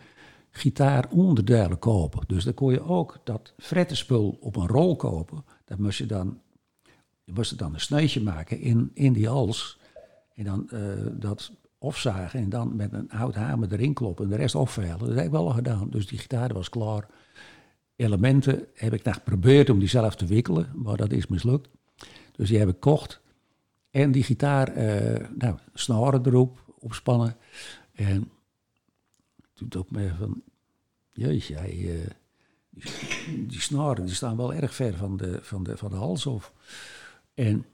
C: gitaaronderdelen kopen. Dus daar kon je ook dat frettenspul op een rol kopen. Dat moest je dan, je moest er dan een sneutje maken in, in die hals. En dan eh, dat afzagen en dan met een hout hamer erin kloppen en de rest afveilen. Dat heb ik wel al gedaan. Dus die gitaar was klaar. Elementen heb ik nog geprobeerd om die zelf te wikkelen, maar dat is mislukt. Dus die heb ik gekocht. En die gitaar, eh, nou, snaren erop, opspannen. En toen dacht ik me van, jeetje, hij, eh, die, snaren die staan wel erg ver van de, van de, van de hals af. En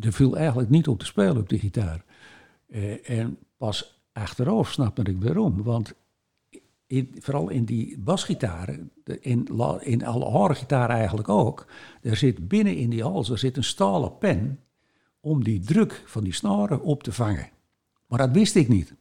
C: er viel eigenlijk niet op te spelen op die gitaar. Eh, en pas achteraf snapte ik waarom. Want in, vooral in die basgitaren, in, la- in alle harde gitaren eigenlijk ook, er zit binnen in die hals er zit een stalen pen om die druk van die snaren op te vangen. Maar dat wist ik niet.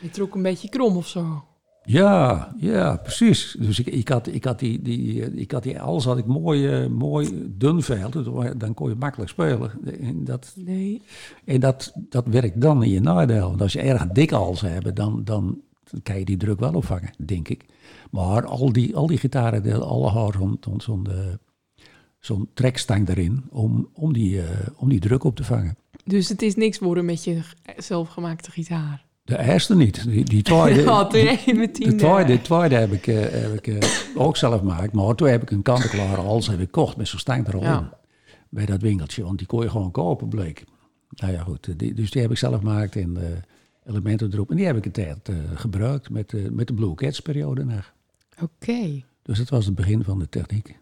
B: Je trok een beetje krom of zo.
C: Ja, ja, precies. Dus ik, ik, had, ik had die, die, ik had die alles had ik mooi, eh, mooi dun veld. Dus dan kon je makkelijk spelen. En dat,
B: Nee.
C: en dat, dat werkt dan in je nadeel. Want als je erg dik hals hebt, dan, dan kan je die druk wel opvangen, denk ik. Maar al die, al die gitaren, alle hadden zo'n zo'n eh, zo'n trekstang erin om, om, die, eh, om die druk op te vangen.
B: Dus het is niks worden met je zelfgemaakte gitaar.
C: De eerste niet. Die, die tweede, [laughs] die-
B: met
C: de
B: tien...
C: tweede, de tweede heb ik, eh, heb ik eh, ook zelf gemaakt. Maar toen heb ik een kant-en-klare hals heb ik gekocht met zo'n stang er al
B: Ja.
C: in. Bij dat winkeltje, want die kon je gewoon kopen, bleek. Nou ja, goed. Die, dus die heb ik zelf gemaakt en eh, elementen erop. En die heb ik een tijd eh, gebruikt met, met de Blue Cats periode nog.
A: Oké.
C: Dus dat was het begin van de techniek.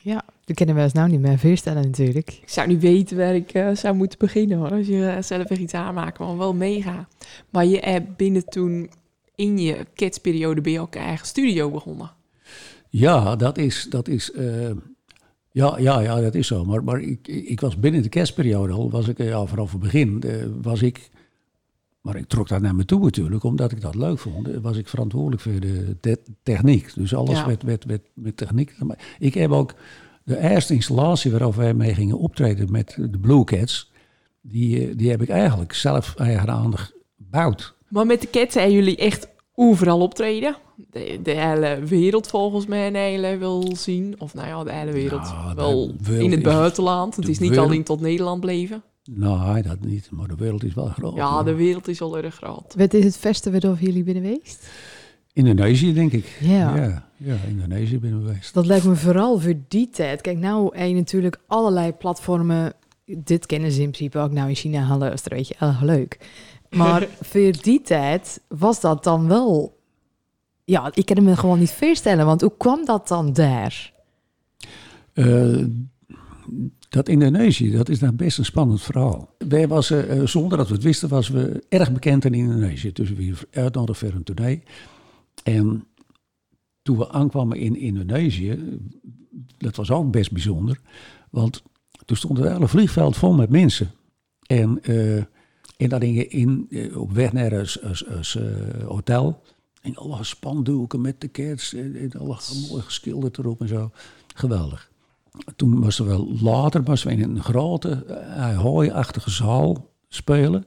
A: Ja, dat kunnen we ons nou niet meer voorstellen natuurlijk.
B: Ik zou niet weten waar ik eh, zou moeten beginnen hoor. Als je eh, zelf een gitaar maakt, maar wel mega. Maar je hebt binnen toen in je kidsperiode bij je ook eigen studio begonnen.
C: Ja, dat is, dat is, eh, ja, ja, ja, dat is zo. Maar, maar ik, ik was binnen de kerstperiode al, was ik, ja, vanaf het begin, eh, was ik, maar ik trok dat naar me toe natuurlijk, omdat ik dat leuk vond, was ik verantwoordelijk voor de te- techniek. Dus alles
B: Ja.
C: werd, werd, werd met techniek. Ik heb ook de eerste installatie waarover wij mee gingen optreden met de Blue Cats, die, eh, die heb ik eigenlijk zelf eigenhandig gebouwd.
B: Maar met de Cats zijn jullie echt overal optreden. De, de hele wereld volgens mij een hele wil zien. Of nou ja, de hele wereld.
C: Nou, de
B: wel
C: wereld
B: in het buitenland. Het is niet alleen tot Nederland bleven.
C: Nee, dat niet, maar de wereld is wel groot.
B: Ja,
C: hoor.
B: de wereld is al erg groot.
A: Wat is het beste waarover jullie binnen geweest?
C: Indonesië, denk ik.
A: Ja.
C: Ja, ja Indonesië ik geweest.
A: Dat lijkt me vooral voor die tijd. Kijk, nou en natuurlijk allerlei platformen. Dit kennen ze in principe ook nou in China gaan luisteren, weet je. Erg leuk. Maar [laughs] voor die tijd was dat dan wel... Ja, ik kan het me gewoon niet voorstellen. Want hoe kwam dat dan daar?
C: Eh, dat Indonesië, dat is nou best een spannend verhaal. Wij was, eh, zonder dat we het wisten, was we erg bekend in Indonesië. Dus we uitnodigden voor een tournee. En toen we aankwamen in Indonesië, dat was ook best bijzonder. Want toen stond het hele vliegveld vol met mensen. En, eh, en dan ging in, eh, op weg naar eh, hotel. En alle spandoeken met de cats. En, en alle mooi geschilderd erop en zo. Geweldig. Toen was er wel later was we in een grote, uh, hooiachtige zaal spelen.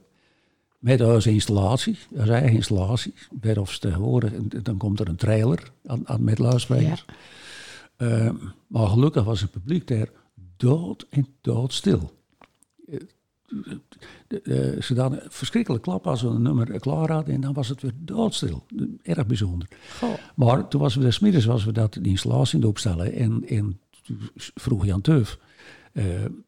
C: Met onze installatie, onze eigen installatie. Of tegenwoordig, en dan komt er een trailer aan, aan met luidsprekers. Eh, maar gelukkig was het publiek daar dood en doodstil. Eh, de- de- ze hadden een verschrikkelijk klap als we een nummer klaar hadden en dan was het weer doodstil. Erg bijzonder.
A: Goh.
C: Maar toen was we des middags was we dat, die installatie het opstellen. En, en vroeg Jan Teuf eh,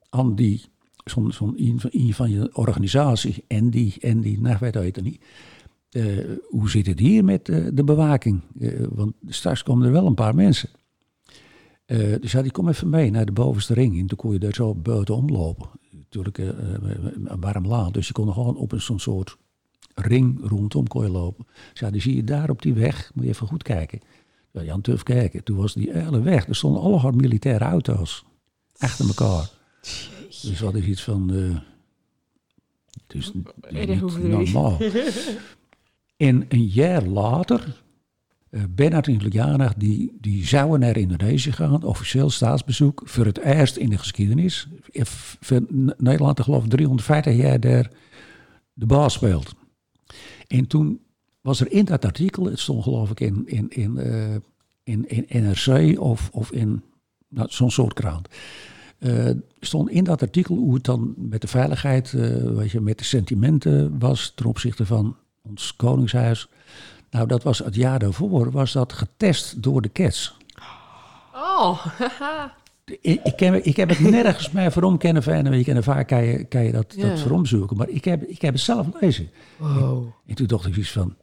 C: aan die, zo'n zo'n een van, je organisatie en die, en die nou, weet niet. eh, hoe zit het hier met eh, de bewaking? Eh, want straks komen er wel een paar mensen. Eh, dus ja, die kom even mee naar de bovenste ring. En toen kon je daar zo buiten omlopen. Natuurlijk eh, eh, een warm laan. Dus je kon gewoon op een zo'n soort ring rondom kon je lopen. Dus ja, die zie je daar op die weg. Moet je even goed kijken. Ja, Jan Tuf kijken. Toen was die hele weg. Er stonden alle hard militaire auto's. Achter elkaar. Dus wat is iets van... eh dus
B: Erg
C: niet normaal. [laughs] En een jaar later... eh Bernard en Juliana, die, die zouden naar Indonesië gaan. Officieel staatsbezoek. Voor het eerst in de geschiedenis. Eh, Nederland, ik geloof 350 jaar daar de baas speelt. En toen was er in dat artikel, het stond geloof ik in, in, in, eh, in, in NRC of, of in nou, zo'n soort krant. eh, stond in dat artikel hoe het dan met de veiligheid, weet je, met de sentimenten was ten opzichte van ons koningshuis. Nou, dat was het jaar daarvoor, was dat getest door de Cats.
B: Oh.
C: Ik, ik, ken, ik heb het [laughs] nergens meer voorom kennen van en je kan vaak kan je, kan je dat,
B: Ja.
C: dat. Maar ik heb, ik heb het zelf gelezen.
A: Wow.
C: En toen dacht ik iets van,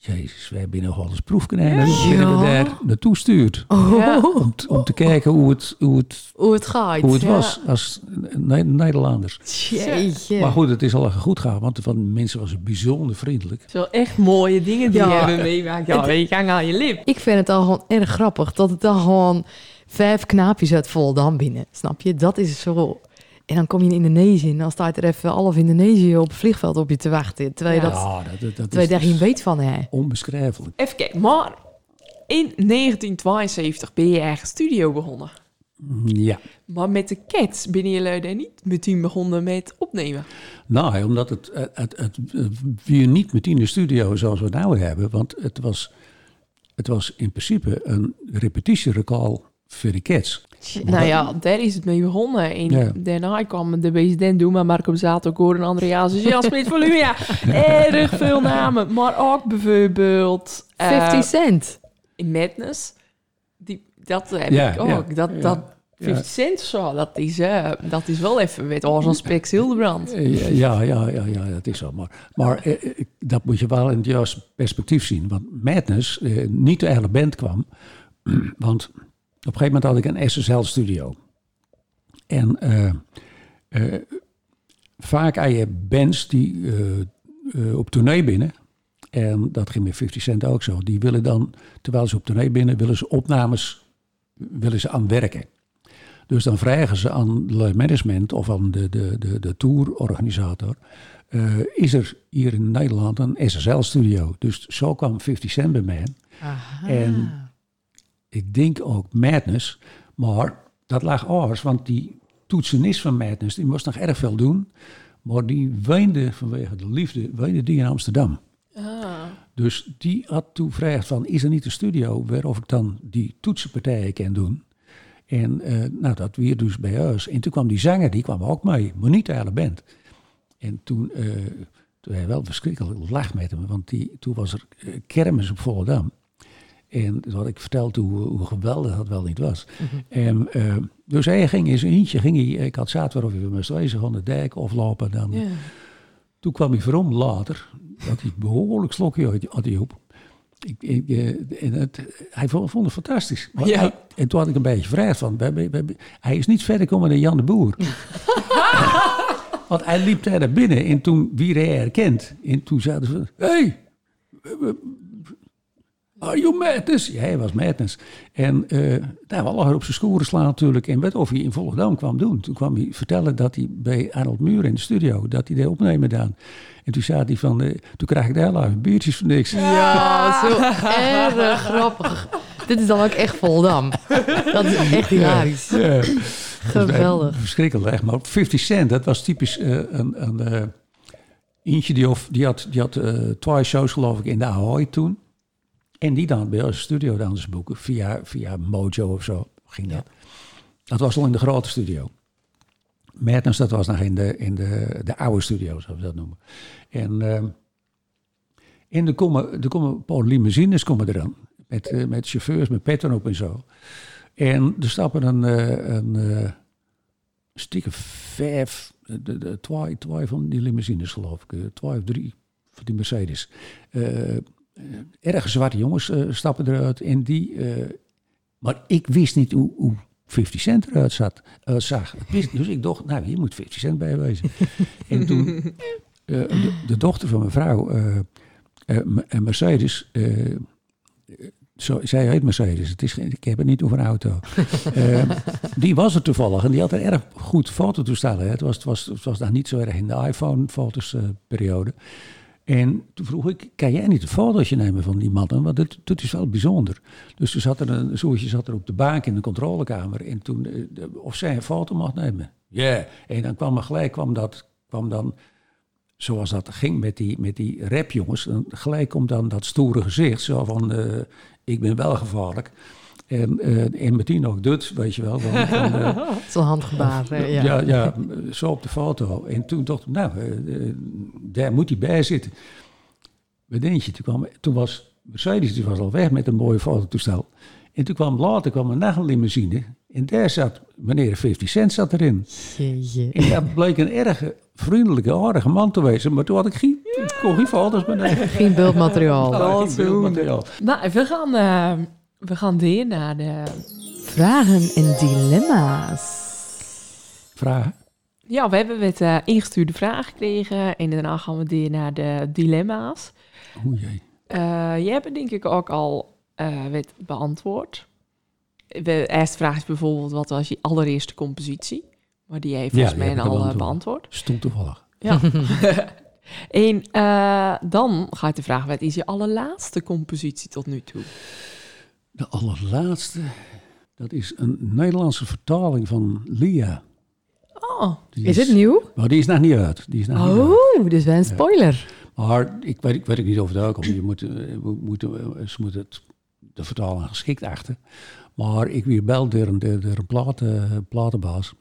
C: jezus, wij hebben nog wel eens proefkonijnen we
A: Ja.
C: daar naartoe stuurt.
B: Ja.
C: Om, om te kijken hoe het, hoe het,
A: Hoe het gaat.
C: hoe het
B: Ja.
C: was als Ne- Nederlanders.
A: Jeetje.
C: Maar goed, het is al goed gegaan, want van de mensen was het bijzonder vriendelijk.
B: Wel echt mooie dingen die
A: Ja.
B: je hebben meemaakt. Ja, weet je, hang aan je lip.
A: Ik vind het al gewoon erg grappig dat het dan gewoon vijf knaapjes uit Volendam binnen. Snap je? Dat is zo En dan kom je in Indonesië en dan staat er even half Indonesië op het vliegveld op je te wachten. Terwijl je,
B: Ja.
A: dat,
C: Ja, dat, dat,
A: terwijl je daar geen weet van hebt.
C: onbeschrijfelijk.
B: Even kijken, maar in 1972 ben je ergens studio begonnen.
C: Ja.
B: Maar met de Cats ben jullie daar niet meteen begonnen met opnemen.
C: Nou, omdat het, het, het, het, het weer niet meteen de studio zoals we het nou hebben. Want het was, het was in principe een repetitierecal voor de Cats.
B: Nou ja, daar is het mee begonnen. En
C: Ja.
B: daarna kwam de president doen, maar Marco Bezato, Gordon Andreas, Jan [laughs] Smit Volumia. Erg veel namen, maar ook bijvoorbeeld... eh,
A: 50 cent.
B: in Madness. Die, dat heb
C: Ja,
B: ik ook. dat, dat
C: ja.
B: 50 cent zo, dat is, eh, dat is wel even met als een Spex Hildebrand.
C: Eh, Ja, ja, ja, ja, dat is zo. Maar, maar eh, eh, dat moet je wel in het juiste perspectief zien. Want Madness eh, niet de hele band kwam. [clears throat] Want een gegeven moment had ik een SSL-studio. En eh, eh, vaak had je bands die eh, op tournee binnen. En dat ging met 50 Cent ook zo. Die willen dan, terwijl ze op tournee binnen, willen ze opnames willen ze aan werken. Dus dan vragen ze aan de management of aan de, de, de, de tourorganisator. is er hier in Nederland een SSL-studio? Dus zo kwam 50 Cent bij mij.
A: Aha.
C: En ik denk ook Madness, maar dat lag oors, want die toetsenist van Madness, die moest nog erg veel doen. Maar die weende vanwege de liefde, weende die in Amsterdam.
B: Ah.
C: Dus die had toen gevraagd van, is er niet een studio waarof ik dan die toetsenpartijen kan doen? En eh, nou, dat weer dus bij ons. En toen kwam die zanger, die kwam ook mee, maar niet de hele band. En toen, eh toen hij wel verschrikkelijk lach met hem, want die, toen was er eh, kermis op Volendam. En had ik verteld hoe, hoe geweldig dat wel niet was. En, eh, dus hij ging in zijn eentje, ging hij, ik had zaterdag weer moest wezen van de dijk aflopen. Dan, toen kwam hij waarom later, dat hij behoorlijk slokje had, had hij op. Ik, ik, eh, en het, hij vond, vond het fantastisch.
B: Ja.
C: hij- en toen had ik een beetje gevraagd van, hij is niet verder gekomen dan Jan de Boer. [laughs] Want hij liep daar naar binnen en toen wie hij herkend. En toen zeiden ze, hey, are you madness? Ja, hij was madness. En eh daar was al op zijn schoenen slaan natuurlijk. En weet of hij in Volendam kwam doen. Toen kwam hij vertellen dat hij bij Arnold Muur in de studio, dat hij daar opnemen dan. En toen zei hij van, eh, toen krijg ik daar live biertjes voor niks.
A: Ja, zo erg grappig. Dit is dan ook echt Voldam. Dat is echt hilarisch.
C: Ja.
A: Geweldig.
C: Verschrikkelijk. echt. Maar 50 Cent, dat was typisch eh, een, een eh, eentje die, of, die had, die had eh, twee shows geloof ik in de Ahoy toen. En die dan bij ons studio dan boeken via, via Mojo of zo ging dat. Dat was al in de grote studio. Madness, dat was nog in de, in de, de oude studio, zoals we dat noemen. En, ehm, en er komen, er komen een paar limousines komen eraan. Met, eh, met chauffeurs, met petten op en zo. En er stappen een, eh, een stikke vijf, de, de, twee, twee van die limousines geloof ik. Twee of drie van die Mercedes. Eh, erg zwarte jongens eh, stappen eruit. En die, eh, maar ik wist niet hoe, hoe 50 Cent eruit zat, zag. Wist, dus ik dacht, nou hier moet 50 Cent bij wezen. [laughs] en toen, de, de dochter van mijn vrouw, Mercedes... zo, zij heet Mercedes. Het is, ik heb het niet over een auto. [laughs] Die was er toevallig en die had een erg goed fototoestel. Hè. Het, was, het, was, het was daar niet zo erg in de iPhone-fotos periode. En toen vroeg ik, kan jij niet een fotootje nemen van die mannen? Want dat, is wel bijzonder. Dus er zat er een zoetje zat er op de bank in de controlekamer. En toen, eh, of zij een foto mag nemen. Ja. En dan kwam er gelijk, kwam dat, kwam dan zoals dat ging met die, met die rapjongens, gelijk komt dan dat stoere gezicht, zo van, eh, ik ben wel gevaarlijk. En, eh, en meteen ook dit, weet je wel. Van, van, [laughs] eh,
A: Zo'n handgebaar. hè, ja.
C: ja. Ja, zo op de foto. En toen dacht ik, nou, eh, eh, daar moet hij bij zitten. Wat denk je? Toen, kwam, toen was Mercedes die was al weg met een mooie fototoestel. En toen kwam later kwam er nog een limousine. En daar zat meneer 50 Cent zat erin.
A: Jeetje.
C: En dat bleek een erg vriendelijke, aardige man te wezen. Maar toen had ik geen, kon geen foto's meer nemen.
A: Geen beeldmateriaal.
B: Oh,
C: Geen beeldmateriaal.
B: Nou, we gaan, eh, we gaan weer naar de...
A: Vragen en dilemma's.
C: Vragen?
B: Ja, we hebben wat eh, ingestuurde vragen gekregen en daarna gaan we weer naar de dilemma's.
C: Oeh jee.
B: Eh jij hebt het denk ik ook al eh wat beantwoord. De eerste vraag is bijvoorbeeld, wat was je allereerste compositie? Maar die heeft volgens mij
C: al beantwoord.
B: beantwoord.
C: Stond toevallig.
B: Ja. [laughs] [laughs] en eh, dan ga ik de vraag, wat is je allerlaatste compositie tot nu toe?
C: De allerlaatste, dat is een Nederlandse vertaling van Lia.
B: Oh,
C: Die
A: Is het nieuw?
C: Maar die is nog niet uit. Die is nog niet uit.
A: Oh, dus wel een spoiler.
C: Maar ik weet, ik weet niet of het uitkomt. Je moet, eh, we moeten, eh, ze moeten het, de vertaling geschikt achter. Maar ik weer bel door een, door een platen, platenbaas.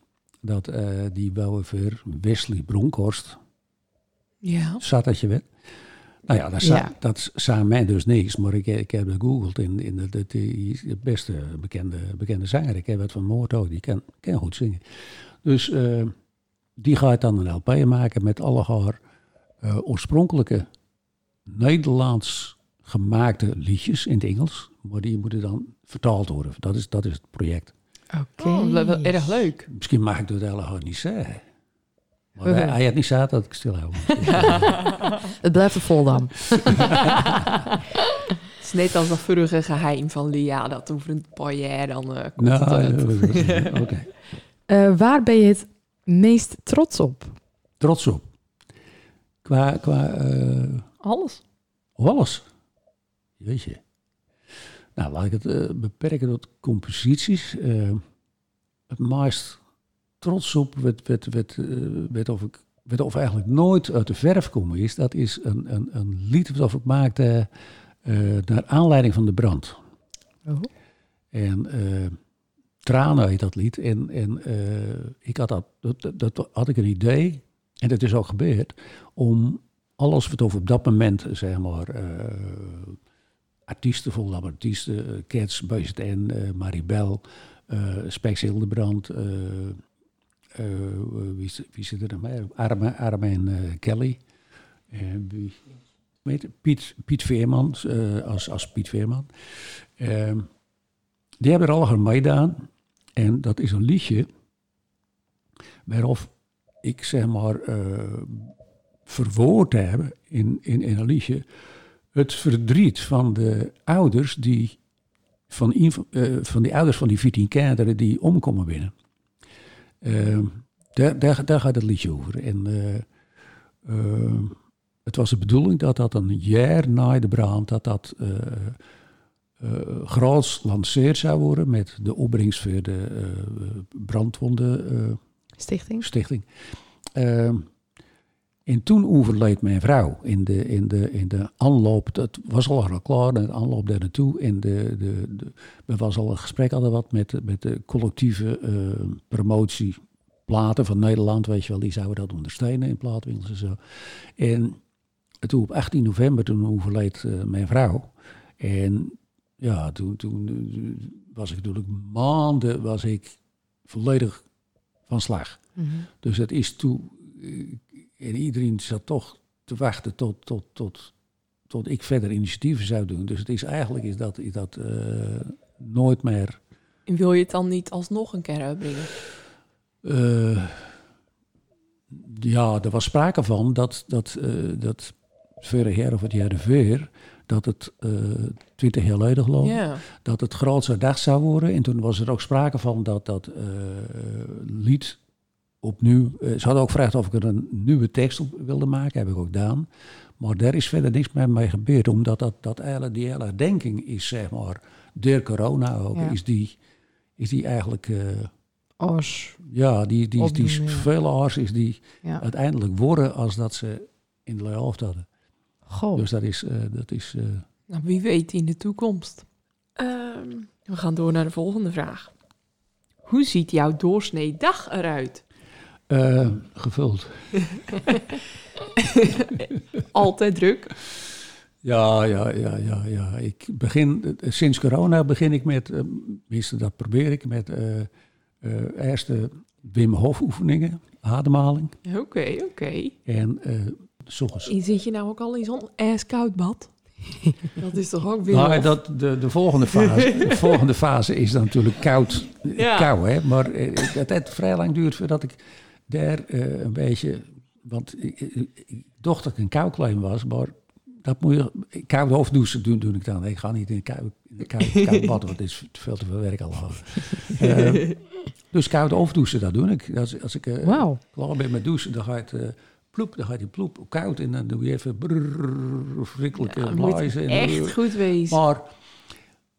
C: Dat eh, die wou voor Wesley Bronkhorst.
B: ja.
C: Zat dat je weet. Nou ja, dat,
A: Ja.
C: dat zei mij dus niks. Maar ik, ik heb gegoogeld in, in de, is beste bekende, bekende zanger. Ik heb het van Moord ook. Die kan, kan goed zingen. Dus eh, die gaat dan een LP maken met alle haar eh, oorspronkelijke Nederlands gemaakte liedjes in het Engels. Maar die moeten dan vertaald worden. Dat is, dat is het project.
A: Oké.
B: Oh, wel, wel erg leuk.
C: Misschien mag ik dat hele hard niet zeggen. Maar hij, had niet gezegd dat ik stil hou. [laughs]
A: Het blijft er vol dan. [laughs]
B: Het is net als dat vorige geheim van Lia, dat over een paar jaar dan eh, komt
C: nou,
B: het uit.
C: ja, [laughs] oké.
A: Eh, waar ben je het meest trots op?
C: Trots op. Qua, qua eh,
B: Alles.
C: op alles. Jeetje. Nou, laat ik het eh, beperken tot composities. Het meest trots op, werd, eh, werd of ik werd of eigenlijk nooit uit de verf komen is, dat is een, een, een lied dat ik maakte eh, naar aanleiding van de brand.
A: Oh.
C: En eh, Tranen heet dat lied. En, en eh, ik had dat, dat, dat had ik een idee, en dat is ook gebeurd, om alles wat over op dat moment, zeg maar, artiesten, volgende artiesten, Cats, BZN, eh Maribel, Spex Hildebrand, wie, zit- wie zit er nog meer? Arme, en eh, Kelly. Eh, wie, Piet, Piet Veerman, eh, als, als Piet Veerman. Die hebben er al aan meegedaan. En dat is een liedje waarop ik zeg maar eh, verwoord heb in, in, een liedje het verdriet van de ouders die van, eh, van die ouders van die 14 kinderen die omkomen binnen. Ehm, daar, daar, daar gaat het liedje over. En eh, ehm, het was de bedoeling dat dat een jaar na de brand, dat dat eh eh, groots lanceerd zou worden met de opbrengst voor de brandwonden eh,
A: Stichting?
C: stichting. En toen overleed mijn vrouw in de, in de, in de aanloop. Dat was al klaar, de aanloop daar naartoe. En de, de, de, er was al een gesprek hadden wat met, de- met de collectieve eh, promotieplaten van Nederland. Weet je wel, die zouden dat ondersteunen in plaatwinkels en zo. En toen op 18 november, toen overleed eh, mijn vrouw. En ja, toen, toen eh, was ik natuurlijk maanden was ik volledig van slag.
A: Mhm.
C: Dus het is toen. En iedereen zat toch te wachten tot, tot, tot, tot ik verder initiatieven zou doen. Dus het is eigenlijk is dat, is dat eh, nooit meer.
B: En wil je het dan niet alsnog een keer uitbrengen?
C: eh, ja, er was sprake van dat, dat, eh, dat vorig jaar of het jaar ervoor, dat het eh, twintig jaar geleden geloof ik, dat het grootste dag zou worden. En toen was er ook sprake van dat dat lied opnieuw... eh, ze hadden ook gevraagd of ik er een nieuwe tekst op wilde maken, heb ik ook gedaan. Maar daar is verder niks meer mee gebeurd, omdat dat, dat hele, die hele herdenking is, zeg maar, door corona ook,
A: Ja.
C: is, die, is die eigenlijk... eh,
A: Os.
C: ja, die, die, die, veel aars is die
A: Ja.
C: uiteindelijk worden als dat ze in de hoofd hadden.
A: Goh.
C: Dus dat is... eh, dat is eh,
B: Nou, wie weet in de toekomst. Ehm, we gaan door naar de volgende vraag. Hoe ziet jouw doorsnee dag eruit?
C: Eh, gevuld. [laughs]
B: Altijd druk.
C: Ja, ja, ja, ja, ja. Ik begin, sinds corona begin ik met, eh, tenminste dat probeer ik, met eh eh, eerst de Wim Hof oefeningen, ademhaling.
B: Oké, oké.
C: En.
B: En zit je nou ook al in zo'n ijskoud bad? [laughs] dat is toch ook weer...
C: Nou, dat, de, de, volgende fase, de [laughs] volgende fase is dan natuurlijk koud,
B: Ja.
C: kou, hè. Maar het heeft vrij lang duurt voordat ik daar eh, een beetje... Want ik, ik, ik dacht dat ik een kouklein was, maar dat moet je, koud hoofddouchen doen, doe ik dan. Ik ga niet in in koud, [laughs] bad, want het is veel te veel werk al. Uh, dus koud hoofddouchen, dat doe ik. Als, als ik uh, klaar ben met douchen, dan ga uh, ploep, dan gaat die ploep koud en dan doe je even brrrr, verschrikkelijke
B: Ja,
C: blazen.
B: echt goed wezen.
C: Maar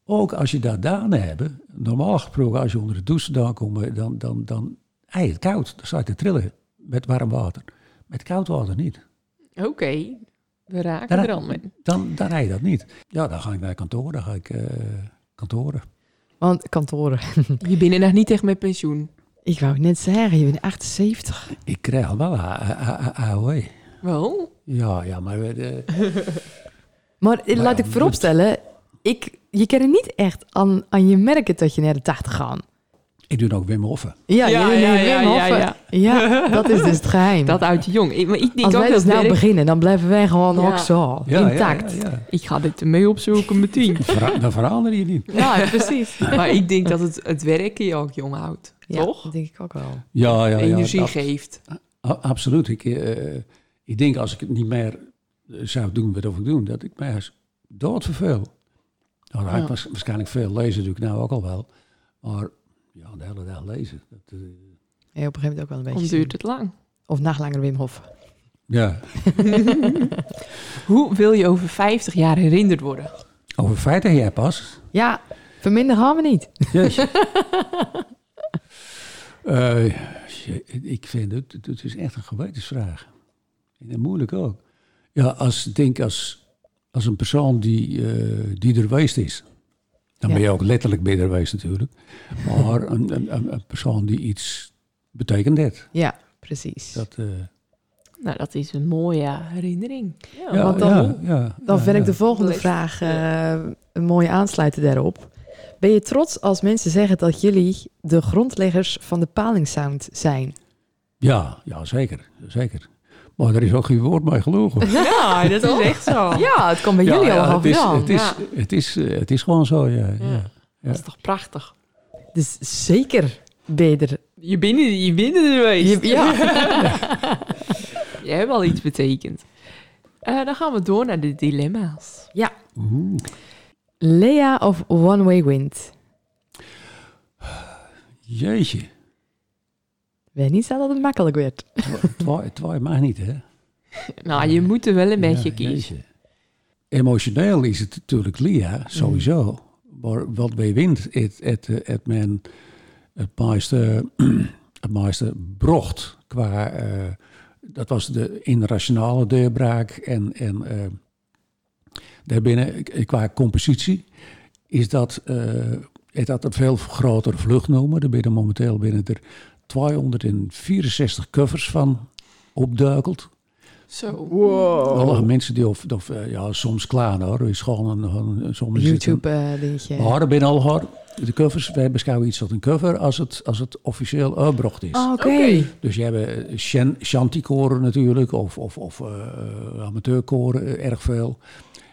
C: ook als je dat gedaan hebt, normaal gesproken als je onder de douche dan komt, dan, dan, dan hij het koud. Dan sta je te trillen met warm water. Met koud water niet.
B: Oké, we raken
C: Dan-
B: er al mee.
C: Dan, dan rijdt dat niet. Ja, dan ga ik naar kantoor, dan ga ik eh, kantoren.
A: Want kantoren. [laughs]
B: Je bent nog niet echt met pensioen.
A: Ik wou net zeggen, je bent 78.
C: Ik krijg al wel A- A- A- AOW.
B: Wel?
C: Ja, ja, maar eh, [laughs]
A: Maar eh,
C: Maar
A: laat ik vooropstellen, ik, je kan er niet echt aan, aan je merken dat je naar de 80 gaat.
C: Ik doe ook Wim Hoffen.
A: Ja,
B: Ja, ja,
A: nee,
B: ja,
A: Wim
B: ja,
A: Hoffen.
B: ja.
A: Ja, dat is dus het geheim.
B: Dat uit je jong. Ik, maar ik denk
A: Als
B: ook
A: wij dus nou
B: werk-
A: beginnen, dan blijven wij gewoon
B: Ja.
A: ook zo,
C: Ja,
A: intact.
C: Ja, ja, ja.
B: Ik ga dit ermee opzoeken meteen. [laughs]
C: Dan verander je niet.
A: Ja, precies. [laughs]
B: maar ik denk dat het, het werken je ook jong houdt.
A: Ja,
B: Toch?
A: dat denk ik ook wel.
C: Ja, ja, ja.
B: Energie
C: dat-
B: geeft.
C: a- absoluut. Ik, eh, ik denk als ik het niet meer eh, zou doen wat ik doe, dat ik mij eens doodverveel. Nou, ik waars- waarschijnlijk veel lezen, doe ik nou ook al wel. Maar ja, de hele dag lezen. Dat, eh,
A: Ja, op een gegeven moment ook wel een
B: Dan
A: beetje.
B: duurt het lang.
A: Of nachtlanger Wim Hof.
C: ja, [laughs]
B: Hoe wil je over 50 jaar herinnerd worden?
C: over feiten jij pas.
A: Ja, verminder gaan we niet.
C: Jeetje. [laughs] Eh, ik vind het, het is echt een gewetensvraag. En moeilijk ook. Ja, als denk als, als een persoon die, eh, die er geweest is. Dan ben je ook letterlijk er geweest natuurlijk. Maar een, een, een, persoon die iets betekend heeft.
A: Ja, precies.
C: Dat, eh,
B: Nou, dat is een mooie herinnering. Ja.
C: ja,
A: want dan-
C: ja, ja,
A: Dan
C: ja,
A: vind ik de volgende vraag eh, een mooie aansluiten daarop. Ben je trots als mensen zeggen dat jullie de grondleggers van de palingsound zijn?
C: Ja, ja, zeker, zeker. Maar er is ook geen woord bij gelogen.
B: Ja, [laughs] dat is echt zo.
A: Ja, het komt bij jullie al
C: het is,
A: jaar.
C: het, is,
B: Ja.
C: het, is, eh, het is gewoon zo, ja. ja.
B: Ja. Dat is toch prachtig?
A: Dus zeker beter.
B: Je bent, er- je bent er geweest.
A: Je- ja. [laughs] [laughs]
B: Je hebt al iets betekend. Eh, dan gaan we door naar de dilemma's.
C: Oeh.
A: Lea of One Way Wind?
C: Jeetje,
A: Weet niet zo dat het makkelijk werd. [laughs]
C: het mag niet, hè?
B: Nou, je moet er wel een beetje
C: Ja,
B: kiezen.
C: jeetje. Emotioneel is het natuurlijk Lia, sowieso. Maar wat bij wint, het, het, het men het meeste, [clears throat] het meeste brocht qua... eh, dat was de internationale deurbraak en, en eh, daarbinnen qua compositie is dat... eh, het had een veel grotere vluchtnummer. Er binnen momenteel binnen er 264 covers van opduikeld.
B: Zo.
C: Alle mensen die, of, of eh, ja, soms klaar hoor, is gewoon een, soms
A: YouTube eh, dingetje.
C: Maar er binnen al hoor, de covers, wij beschouwen iets als een cover als het, als het officieel uitbracht is.
A: Oh, Oké.
C: Dus je hebt eh, chan- chantykoren natuurlijk, of, of, of eh, amateurkoren, eh, erg veel.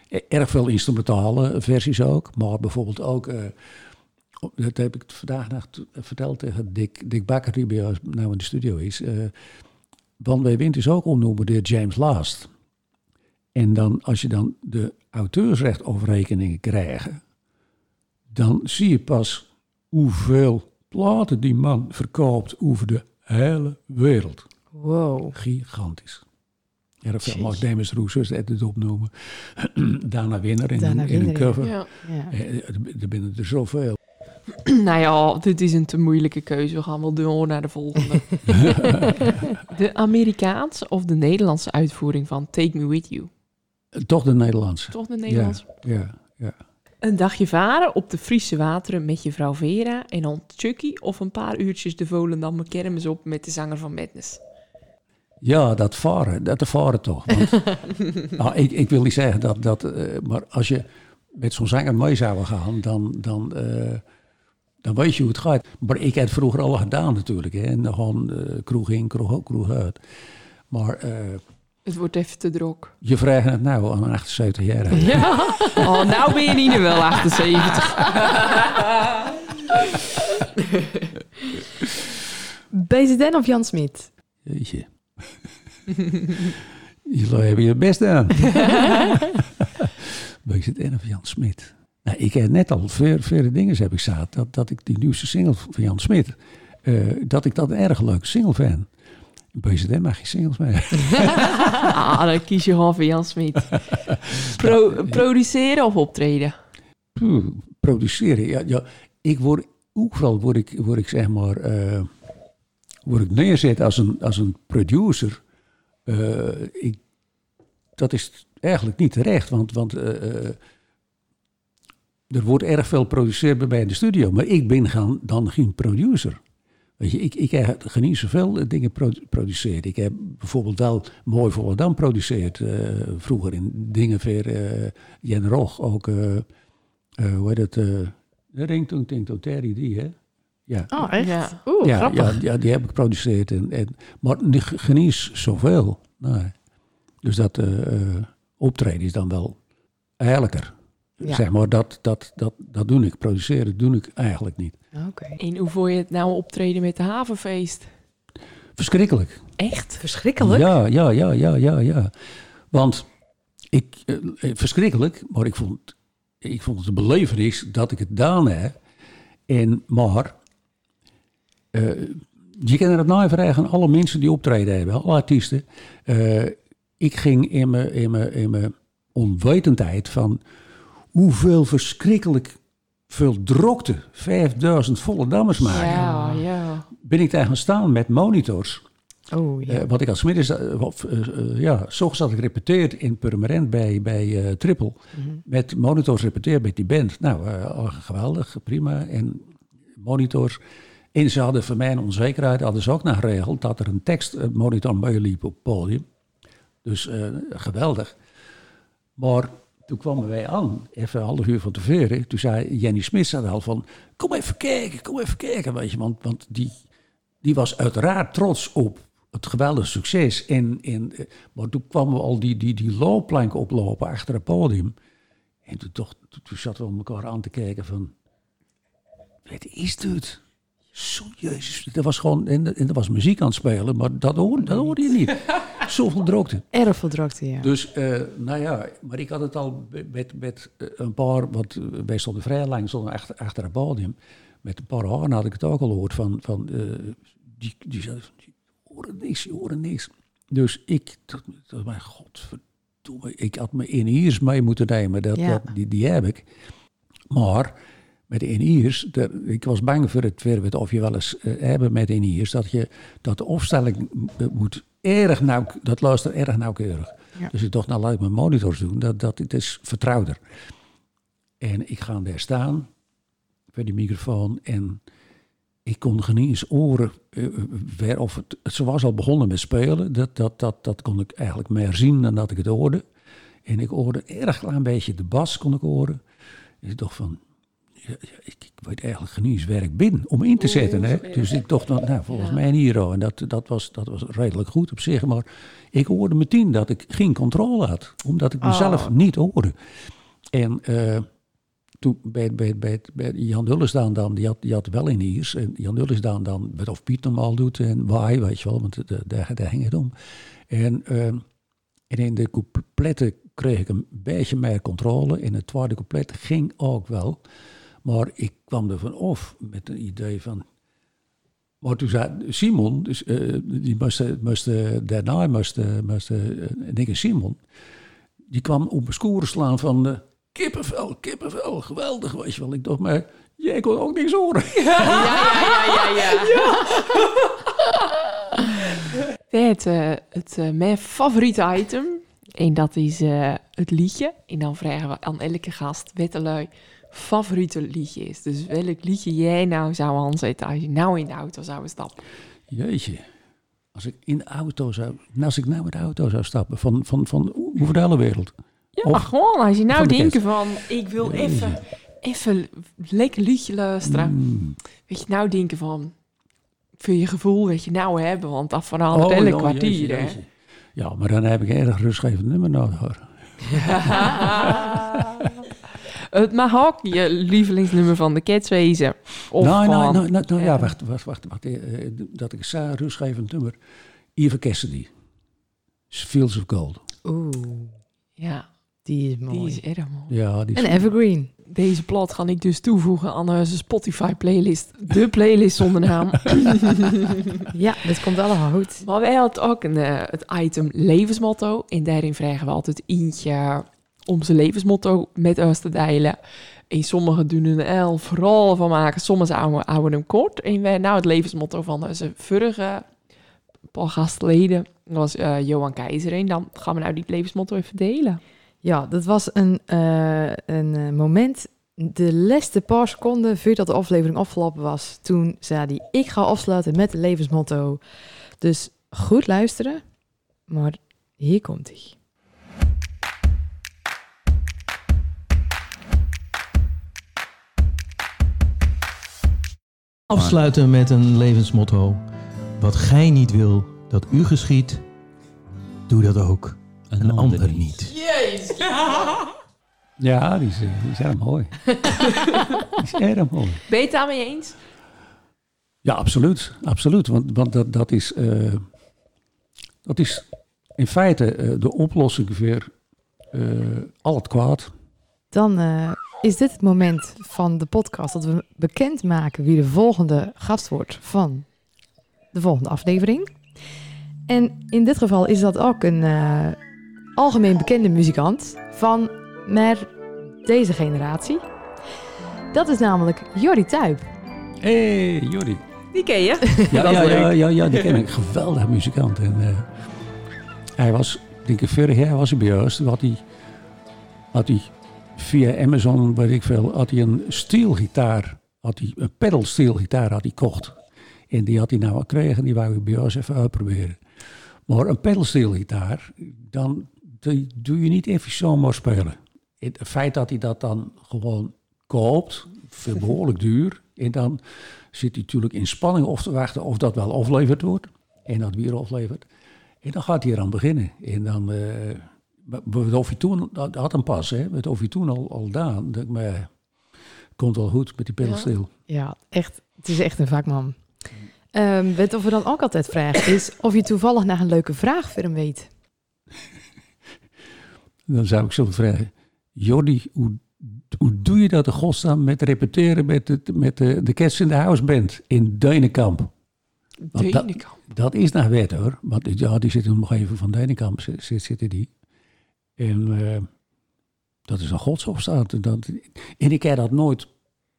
C: Eh, Erg veel instrumentale versies ook, maar bijvoorbeeld ook, eh, dat heb ik vandaag nog verteld tegen Dick, Dick Bakker, die bij ons nou in de studio is. eh Van Wij Wind is ook omnoemen door James Last. En dan, als je dan de auteursrechtoverrekeningen krijgt, dan zie je pas hoeveel platen die man verkoopt over de hele wereld.
A: Wow.
C: Gigantisch. Veel.
A: Jeetje.
C: Mark Demis dat het opnoemen. [clears throat] Dana Winner in,
A: Dana
C: een, in een
A: Winner, ja.
C: cover.
B: Ja.
A: Ja.
C: Eh, Er er binnen er zoveel. [clears throat]
B: nou ja, dit is een te moeilijke keuze. We gaan wel door naar de volgende. [laughs] de Amerikaanse of de Nederlandse uitvoering van Take Me With You?
C: Toch de Nederlandse.
B: Toch de Nederlandse?
C: Ja, ja.
B: Een dagje varen op de Friese wateren met je vrouw Vera en dan Chucky of een paar uurtjes de Volendammer kermis op met de zanger van Madness.
C: ja, dat varen. Dat varen toch. Want, nou, [laughs] ik, ik wil niet zeggen dat... dat eh, maar als je met zo'n zanger mee zou gaan, dan... dan eh, dan weet je hoe het gaat. Maar ik heb het vroeger al gedaan natuurlijk. Hè. En dan gewoon eh, kroeg in, kroeg, kroeg uit. Maar eh,
B: Het wordt even te drok.
C: je vraagt het nou aan een 78 jaar.
B: Ja. [laughs] Oh, nou ben je niet wel 78. [laughs]
A: BZN of Jan Smit?
C: Jeetje. [laughs] Jullie hebben je best gedaan. BZN of Jan Smit. Nou, ik heb net al vele dingen heb ik zaad. Dat, dat ik die nieuwste single van Jan Smit, eh, dat ik dat een erg leuke single vind. BZN mag je singles mee. [laughs]
B: ah, dan kies je gewoon voor Jan Smit. [laughs] Pro- produceren of optreden?
C: Puh, produceren. Ja, ja, ik word ook wel, word ik, word ik zeg maar, eh, word ik neerzet als een, als een producer. Eh, ik, dat is eigenlijk niet terecht, want, want er wordt erg veel geproduceerd bij mij in de studio, maar ik ben gaan, dan geen producer. Weet je, ik, ik heb geen zoveel dingen produ- produceren. Ik heb bijvoorbeeld wel mooi voor Volendam produceerd eh, vroeger in dingen voor eh Jen Rog, ook, eh, eh, hoe heet het, eh de Ringtoon Tinto Terry, die hè? Ja.
A: Oh, echt?
B: Ja.
A: Oeh,
C: ja,
A: grappig.
C: ja, ja, die heb ik geproduceerd. En, en, maar niet genies zoveel. Nee. Dus dat optreden is dan wel eerlijker.
A: Ja.
C: Zeg maar, dat, dat, dat, dat doe ik. Produceren doe ik eigenlijk niet.
A: Oké.
B: En hoe vond je het nou optreden met de havenfeest?
C: Verschrikkelijk.
B: Echt?
A: Verschrikkelijk.
C: Ja, ja, ja, ja, ja, ja. Want ik, eh, eh, verschrikkelijk, maar ik vond, ik vond het een belevenis dat ik het gedaan heb. En, maar, eh, je kan er het navragen aan alle mensen die optreden hebben, alle artiesten. Eh, ik ging in mijn, in, mijn, in mijn onwetendheid van hoeveel verschrikkelijk veel drokte 5000 volle dammers maken.
B: Ja, ja.
C: Ben ik daar gaan staan met monitors.
A: Oh, ja.
C: Eh, wat ik als middags, of, eh, eh, ja, s ochtends had ik repeteerd in Purmerend bij, bij Triple.
A: Mhm.
C: Met monitors repeteerd met die band. Nou, geweldig, prima. En monitors. En ze hadden voor mijn onzekerheid hadden ze ook nog geregeld dat er een tekstmonitor meeliep op het podium. Dus geweldig. Maar toen kwamen wij aan, even een half uur van tevoren. Toen zei Jenny Smit zei al van, kom even kijken, kom even kijken. Weet je, want, want die, die was uiteraard trots op het geweldige succes. En, en, eh, maar toen kwamen we al die, die, die loopplank oplopen achter het podium. En toen, toch, toen zaten we elkaar aan te kijken van... Wat is dit? Zo, jezus. Er was gewoon... En, en er was muziek aan het spelen, maar dat hoorde, dat hoorde je niet. [laughs] Zoveel drokte.
A: Erg veel drukte, ja.
C: Dus, eh, nou ja, maar ik had het al met, met eh, een paar, want eh, wij stonden vrij lang stonden achter, achter het podium. Met een paar haren had ik het ook al gehoord van, van eh, die, die zeiden van, die horen niks, die horen niks. Dus ik, dat, dat mijn godverdomme, ik had mijn in-ears mee moeten nemen, dat,
A: Ja.
C: dat, die, die heb ik. Maar met daar- ik was bang voor het verwet of je wel eens eh, hebben met in-ears, dat, je, dat de opstelling moet erg nauw, dat luistert erg nauwkeurig.
A: Ja.
C: Dus ik dacht, nou laat ik mijn monitors doen, dat, dat, het is vertrouwder. En ik ga daar staan, bij die microfoon, en ik kon geen eens oren, eh, eh, of het, ze was al begonnen met spelen, dat, dat, dat, dat kon ik eigenlijk meer zien dan dat ik het hoorde. En ik hoorde erg klein beetje de bas, kon ik horen. En ik dacht van, ik, ik weet eigenlijk geen ik ben om in te zetten. Hè? Dus ik dacht, nou, nou volgens mij hier al. En dat, dat, was, dat was redelijk goed op zich. Maar ik hoorde meteen dat ik geen controle had. Omdat ik mezelf
A: Oh.
C: niet hoorde. En eh, toen bij, bij, bij, bij Jan Dullesdaan dan, die had, die had wel in Iers. En Jan Dullesdaan dan, wat of Piet normaal doet en waai, weet je wel. Want de- daar, daar ging het om. En, eh, en in de coupletten kreeg ik een beetje meer controle. In het tweede couplet ging ook wel. Maar ik kwam er van af met een idee van... Maar toen zei Simon, dus, eh, die moest, moest, eh, daarna moest, eh, moest eh, Nick en Simon... die kwam op mijn scoren slaan van... eh, kippenvel, kippenvel, geweldig, weet je wel. Ik dacht, maar jij kon ook niks horen.
B: Ja, ja, ja, ja, ja. [laughs] [laughs] Het, het mijn favoriete item. En dat is het liedje. En dan vragen we aan elke gast wat de lui favoriete liedje is. Dus welk liedje jij nou zou aanzetten als je nou in de auto zou stappen.
C: Jeetje. Als ik in de auto zou... nou, Als ik nou met de auto zou stappen, van, van, van over de hele wereld.
B: Ja,
C: Of
B: gewoon als je nou
C: van de
B: denkt van, ik wil
C: Jeetje.
B: even, even lekker liedje luisteren.
C: Mm.
B: Weet je nou denken van, voor je gevoel wat je nou hebben, want dat verhaalt
C: Oh,
B: elk
C: ja,
B: kwartier.
C: Ja, maar dan heb ik erg rustgevend nummer nodig. hoor. [laughs]
B: Het mag ook je lievelingsnummer van de Cats wezen. Of
C: nou, nou,
B: gewoon-
C: nou, nou, nou, ja,
B: eh,
C: wacht, wacht, wacht. wacht eh, eh, dat ik zei, rustgevend nummer. Eva Cassidy. Fields of Gold.
A: Oeh,
B: Ja,
A: die is mooi.
B: die is erg mooi.
C: Ja, die is,
A: En Evergreen.
B: Deze plat ga ik dus toevoegen aan onze Spotify-playlist. De playlist zonder naam. [laughs]
A: Ja, dit komt allemaal goed.
B: Maar wij hadden ook een, eh, het item levensmotto. En daarin vragen we altijd eentje om zijn levensmotto met ons te delen. En sommigen doen er el vooral van maken. Sommigen houden, houden hem kort. En wij, nou, het levensmotto van onze vorige gastleden was eh, Johan Keizer. En dan gaan we nou die levensmotto even delen.
A: Ja, dat was een, eh, een eh, moment, de laatste paar seconden voordat de aflevering afgelopen was. Toen zei hij, ik ga afsluiten met het levensmotto. Dus goed luisteren, maar hier komt hij.
D: Afsluiten met een levensmotto. Wat gij niet wil dat u geschiet, doe dat ook een, ander, niet.
B: Jezus! [laughs]
C: ja, die is, die is erg mooi. [laughs] die is erg mooi.
B: Ben je het daarmee eens?
C: Ja, absoluut. absoluut. Want, want dat, dat, is, eh, dat is in feite eh, de oplossing voor eh, al het kwaad.
A: Dan eh, is dit het moment van de podcast dat we bekendmaken wie de volgende gast wordt van de volgende aflevering. En in dit geval is dat ook een eh, algemeen bekende muzikant van maar deze generatie. Dat is namelijk Jordi Tuip.
C: Hé, hey, Jordi.
B: Die ken je.
C: Ja, ja, ja, ja, ja, die ken ik. Geweldige muzikant. En, eh, hij was, denk ik, vorig jaar was hij bij ons. Toen had hij, had hij via Amazon, weet ik veel, had hij een steelgitaar, had hij, een pedal steelgitaar had hij kocht. En die had hij nou gekregen, die wou ik bij ons even uitproberen. Maar een pedal steelgitaar, dan die doe je niet even zomaar spelen. Het feit dat hij dat dan gewoon koopt, veel behoorlijk duur. En dan zit hij natuurlijk in spanning of te wachten of dat wel afleverd wordt. En dat weer aflevert. En dan gaat hij eraan beginnen. En dan, eh wat of je toen, dat had hem pas, hè. Wat of je toen al, al gedaan. Dat ik me, komt wel goed met die pedalsteel.
A: Ja, echt. Het is echt een vakman. Ehm weet of we dan ook altijd vragen is of je toevallig naar een leuke vraag voor hem weet. [laughs]
C: Dan zou ik zo vragen, Jordi, hoe, hoe doe je dat in godsnaam met repeteren met, het, met de, de Cats in the House Band in Deunekamp? Dat- is naar wet hoor. Want ja, die zitten nog even van Deunekamp zit- zit- zitten die. En eh, dat is een godsopstaat. Dat, en ik heb dat nooit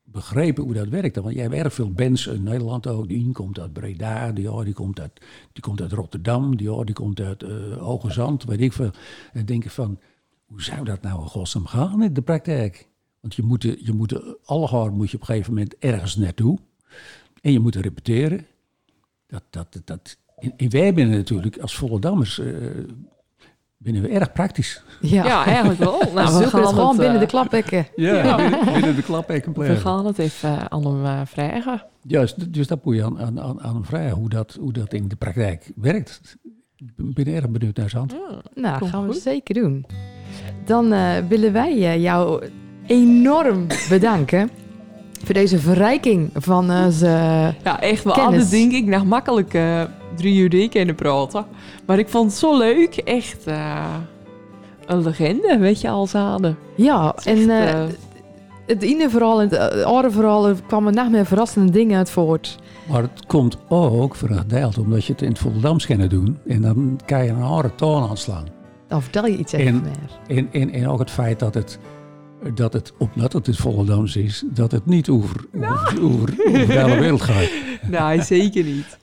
C: begrepen hoe dat werkte. Want jij hebt erg veel bands in Nederland ook. Die een komt uit Breda, die, ja, die, komt, uit, die komt uit Rotterdam, die, ja, die komt uit Hoge Zand, weet ik veel. En dan denk ik van, hoe zou dat nou in godsnaam gaan in de praktijk? Want je moet, je moet, allegaar moet je op een gegeven moment ergens naartoe. En je moet er repeteren. Dat, dat, dat, en, wij binnen natuurlijk, als Vollendammers, eh binnen we erg praktisch.
A: Ja,
B: Ja, eigenlijk wel. [laughs] Nou,
A: we
B: gaan
A: het gewoon
B: het,
A: binnen
B: eh,
A: de klapbekken. [laughs]
C: Ja, binnen, binnen de klap
B: We gaan het even eh, aan hem eh, vragen.
C: Juist, dus dat moet je aan, aan, aan, hem vragen, hoe dat, hoe dat in de praktijk werkt. Ik ben erg benieuwd naar zijn antwoord.
B: Ja.
A: Nou,
B: Komt
A: gaan we
B: goed.
A: zeker doen. Dan eh, willen wij eh, jou enorm [laughs] bedanken voor deze verrijking van onze...
B: Ja, echt. We
A: Kennis.
B: hadden denk ik nog makkelijk eh, drie uur dik kunnen praten. Maar ik vond het zo leuk. Echt eh, een legende, weet je, als hadden.
A: ja, en
B: Echt,
A: eh,
B: eh,
A: het ene verhaal en het andere verhaal, er kwamen nog meer verrassende dingen uit voort.
C: Maar het komt ook voor een gedeelte omdat je het in het Volendams kunnen doen. En dan kan je een harde toon aanslaan.
A: Dan vertel je iets even
C: En-
A: meer.
C: En, en, en ook het feit dat het, dat het omdat het het Volendams is, dat het niet over, over, over, over de hele wereld gaat. [laughs]
B: nee, zeker niet.